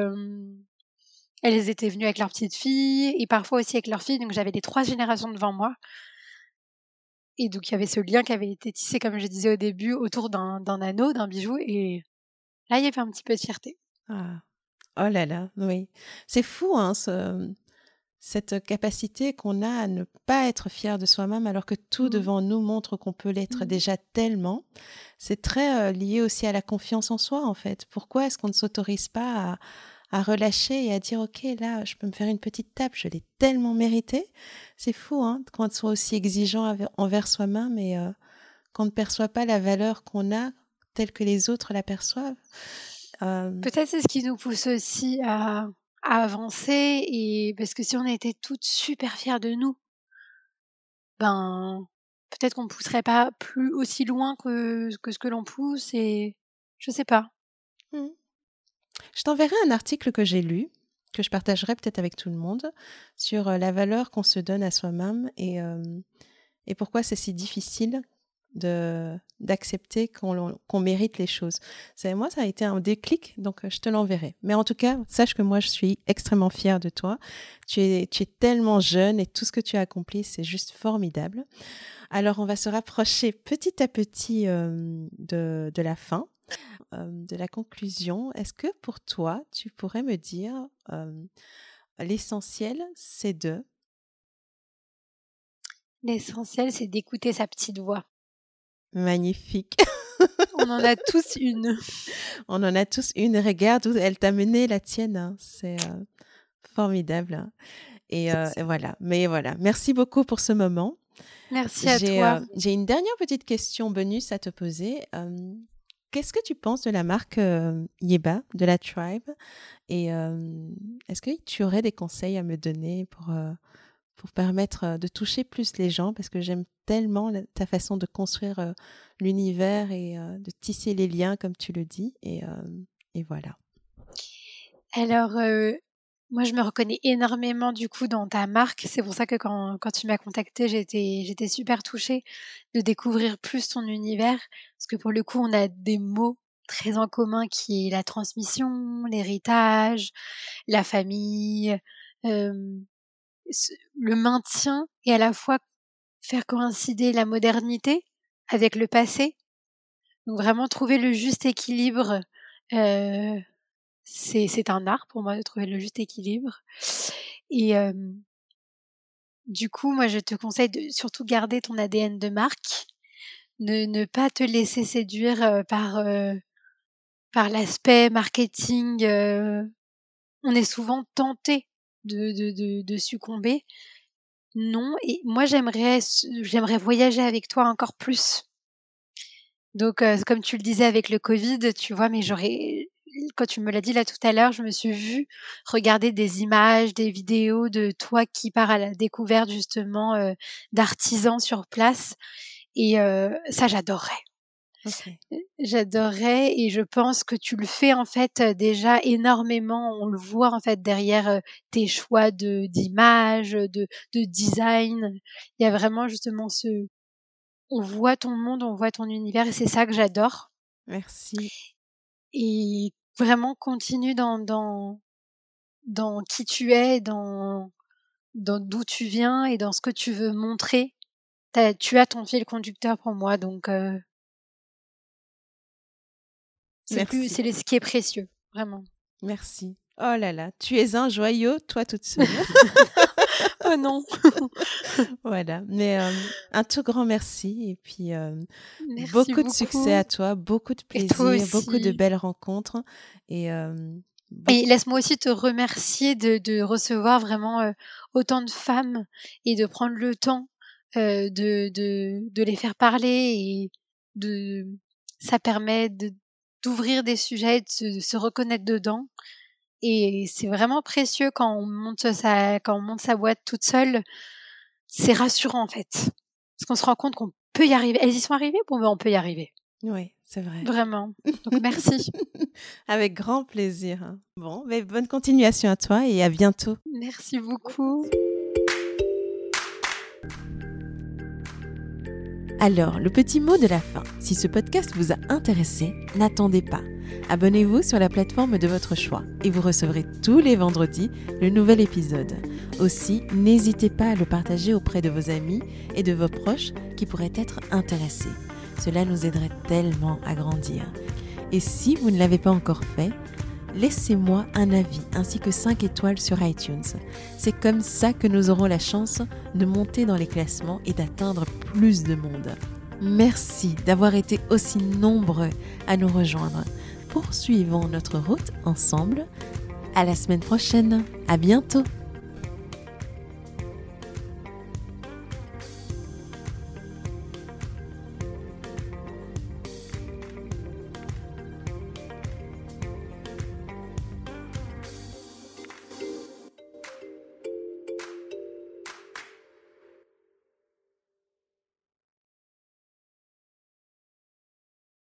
Speaker 2: elles étaient venues avec leurs petites filles et parfois aussi avec leurs filles. Donc j'avais les trois générations devant moi. Et donc, il y avait ce lien qui avait été tissé, comme je disais au début, autour d'un anneau, d'un bijou. Et là, il y avait un petit peu de fierté.
Speaker 1: Ah. Oh là là, oui. C'est fou, hein, cette capacité qu'on a à ne pas être fier de soi-même alors que tout mmh. devant nous montre qu'on peut l'être mmh. déjà tellement. C'est très euh, lié aussi à la confiance en soi, en fait. Pourquoi est-ce qu'on ne s'autorise pas à à relâcher et à dire ok là je peux me faire une petite tape je l'ai tellement mérité. C'est fou hein qu'on soit aussi exigeant envers soi-même et euh, qu'on ne perçoit pas la valeur qu'on a telle que les autres la perçoivent.
Speaker 2: Euh, peut-être c'est ce qui nous pousse aussi à, avancer et parce que si on était toutes super fières de nous ben peut-être qu'on ne pousserait pas plus aussi loin que, que ce que l'on pousse et je sais pas. Mmh.
Speaker 1: Je t'enverrai un article que j'ai lu, que je partagerai peut-être avec tout le monde, sur euh, la valeur qu'on se donne à soi-même et, euh, pourquoi c'est si difficile de d'accepter qu'on mérite les choses. C'est moi, ça a été un déclic, donc euh, je te l'enverrai. Mais en tout cas, sache que moi, je suis extrêmement fière de toi. Tu es, tu es tellement jeune et tout ce que tu as accompli, c'est juste formidable. Alors, on va se rapprocher petit à petit de, de la fin de la conclusion, est-ce que pour toi, tu pourrais me dire l'essentiel, c'est de?
Speaker 2: L'essentiel, c'est d'écouter sa petite voix.
Speaker 1: Magnifique.
Speaker 2: On en a tous une.
Speaker 1: On en a tous une. Regarde où elle t'a mené la tienne. Hein. C'est formidable. Hein. Et, voilà. Mais voilà. Merci beaucoup pour ce moment.
Speaker 2: Merci à toi.
Speaker 1: J'ai une dernière petite question bonus à te poser. Qu'est-ce que tu penses de la marque Yeba, de la Tribe? Et est-ce que tu aurais des conseils à me donner pour, pour permettre de toucher plus les gens? Parce que j'aime tellement ta façon de construire l'univers et de tisser les liens, comme tu le dis. Et, et voilà.
Speaker 2: Alors, moi, je me reconnais énormément du coup dans ta marque. C'est pour ça que quand, quand tu m'as contacté, j'étais, j'étais super touchée de découvrir plus ton univers. Parce que pour le coup, on a des mots très en commun qui est la transmission, l'héritage, la famille, euh, le maintien et à la fois faire coïncider la modernité avec le passé. Donc vraiment trouver le juste équilibre euh, c'est un art pour moi de trouver le juste équilibre. Et du coup, moi, je te conseille de surtout garder ton ADN de marque, ne, ne pas te laisser séduire par par l'aspect marketing. on est souvent tenté de, de, de, de succomber. Non, et moi j'aimerais j'aimerais voyager avec toi encore plus. Donc, comme tu le disais avec le Covid, tu vois, mais j'aurais, quand tu me l'as dit là tout à l'heure, je me suis vue regarder des images, des vidéos de toi qui pars à la découverte justement euh, d'artisans sur place. Et euh, ça, j'adorerais. J'adorerais et je pense que tu le fais en fait déjà énormément. On le voit en fait derrière tes choix de d'images, de, de design. Il y a vraiment justement ce on voit ton monde, on voit ton univers et c'est ça que j'adore.
Speaker 1: Merci.
Speaker 2: Et vraiment continue dans, dans, dans qui tu es, dans, dans d'où tu viens et dans ce que tu veux montrer. tu as ton fil conducteur pour moi, donc euh, c'est plus, c'est ce qui est précieux, vraiment.
Speaker 1: Merci. Oh là là, tu es un joyau, toi toute seule.
Speaker 2: oh non.
Speaker 1: voilà, mais euh, un tout grand merci et puis euh, beaucoup, de succès à toi, beaucoup de plaisir, beaucoup de belles rencontres et euh,
Speaker 2: et laisse-moi aussi te remercier de, de recevoir vraiment autant de femmes et de prendre le temps de, de, de les faire parler et de ça permet de d'ouvrir des sujets, de se reconnaître dedans. Et c'est vraiment précieux quand on monte sa, quand on monte sa boîte toute seule. C'est rassurant en fait, parce qu'on se rend compte qu'on peut y arriver. Elles y sont arrivées, bon ben on peut y arriver.
Speaker 1: Oui, c'est vrai.
Speaker 2: Vraiment. Donc merci.
Speaker 1: Avec grand plaisir. Hein. Bon, mais bonne continuation à toi et à bientôt.
Speaker 2: Merci beaucoup.
Speaker 1: Alors, le petit mot de la fin. Si ce podcast vous a intéressé, n'attendez pas. Abonnez-vous sur la plateforme de votre choix et vous recevrez tous les vendredis le nouvel épisode. Aussi, n'hésitez pas à le partager auprès de vos amis et de vos proches qui pourraient être intéressés. Cela nous aiderait tellement à grandir. Et si vous ne l'avez pas encore fait, laissez-moi un avis ainsi que 5 étoiles sur iTunes. C'est comme ça que nous aurons la chance de monter dans les classements et d'atteindre plus de monde. Merci d'avoir été aussi nombreux à nous rejoindre. Poursuivons notre route ensemble. À la semaine prochaine. À bientôt.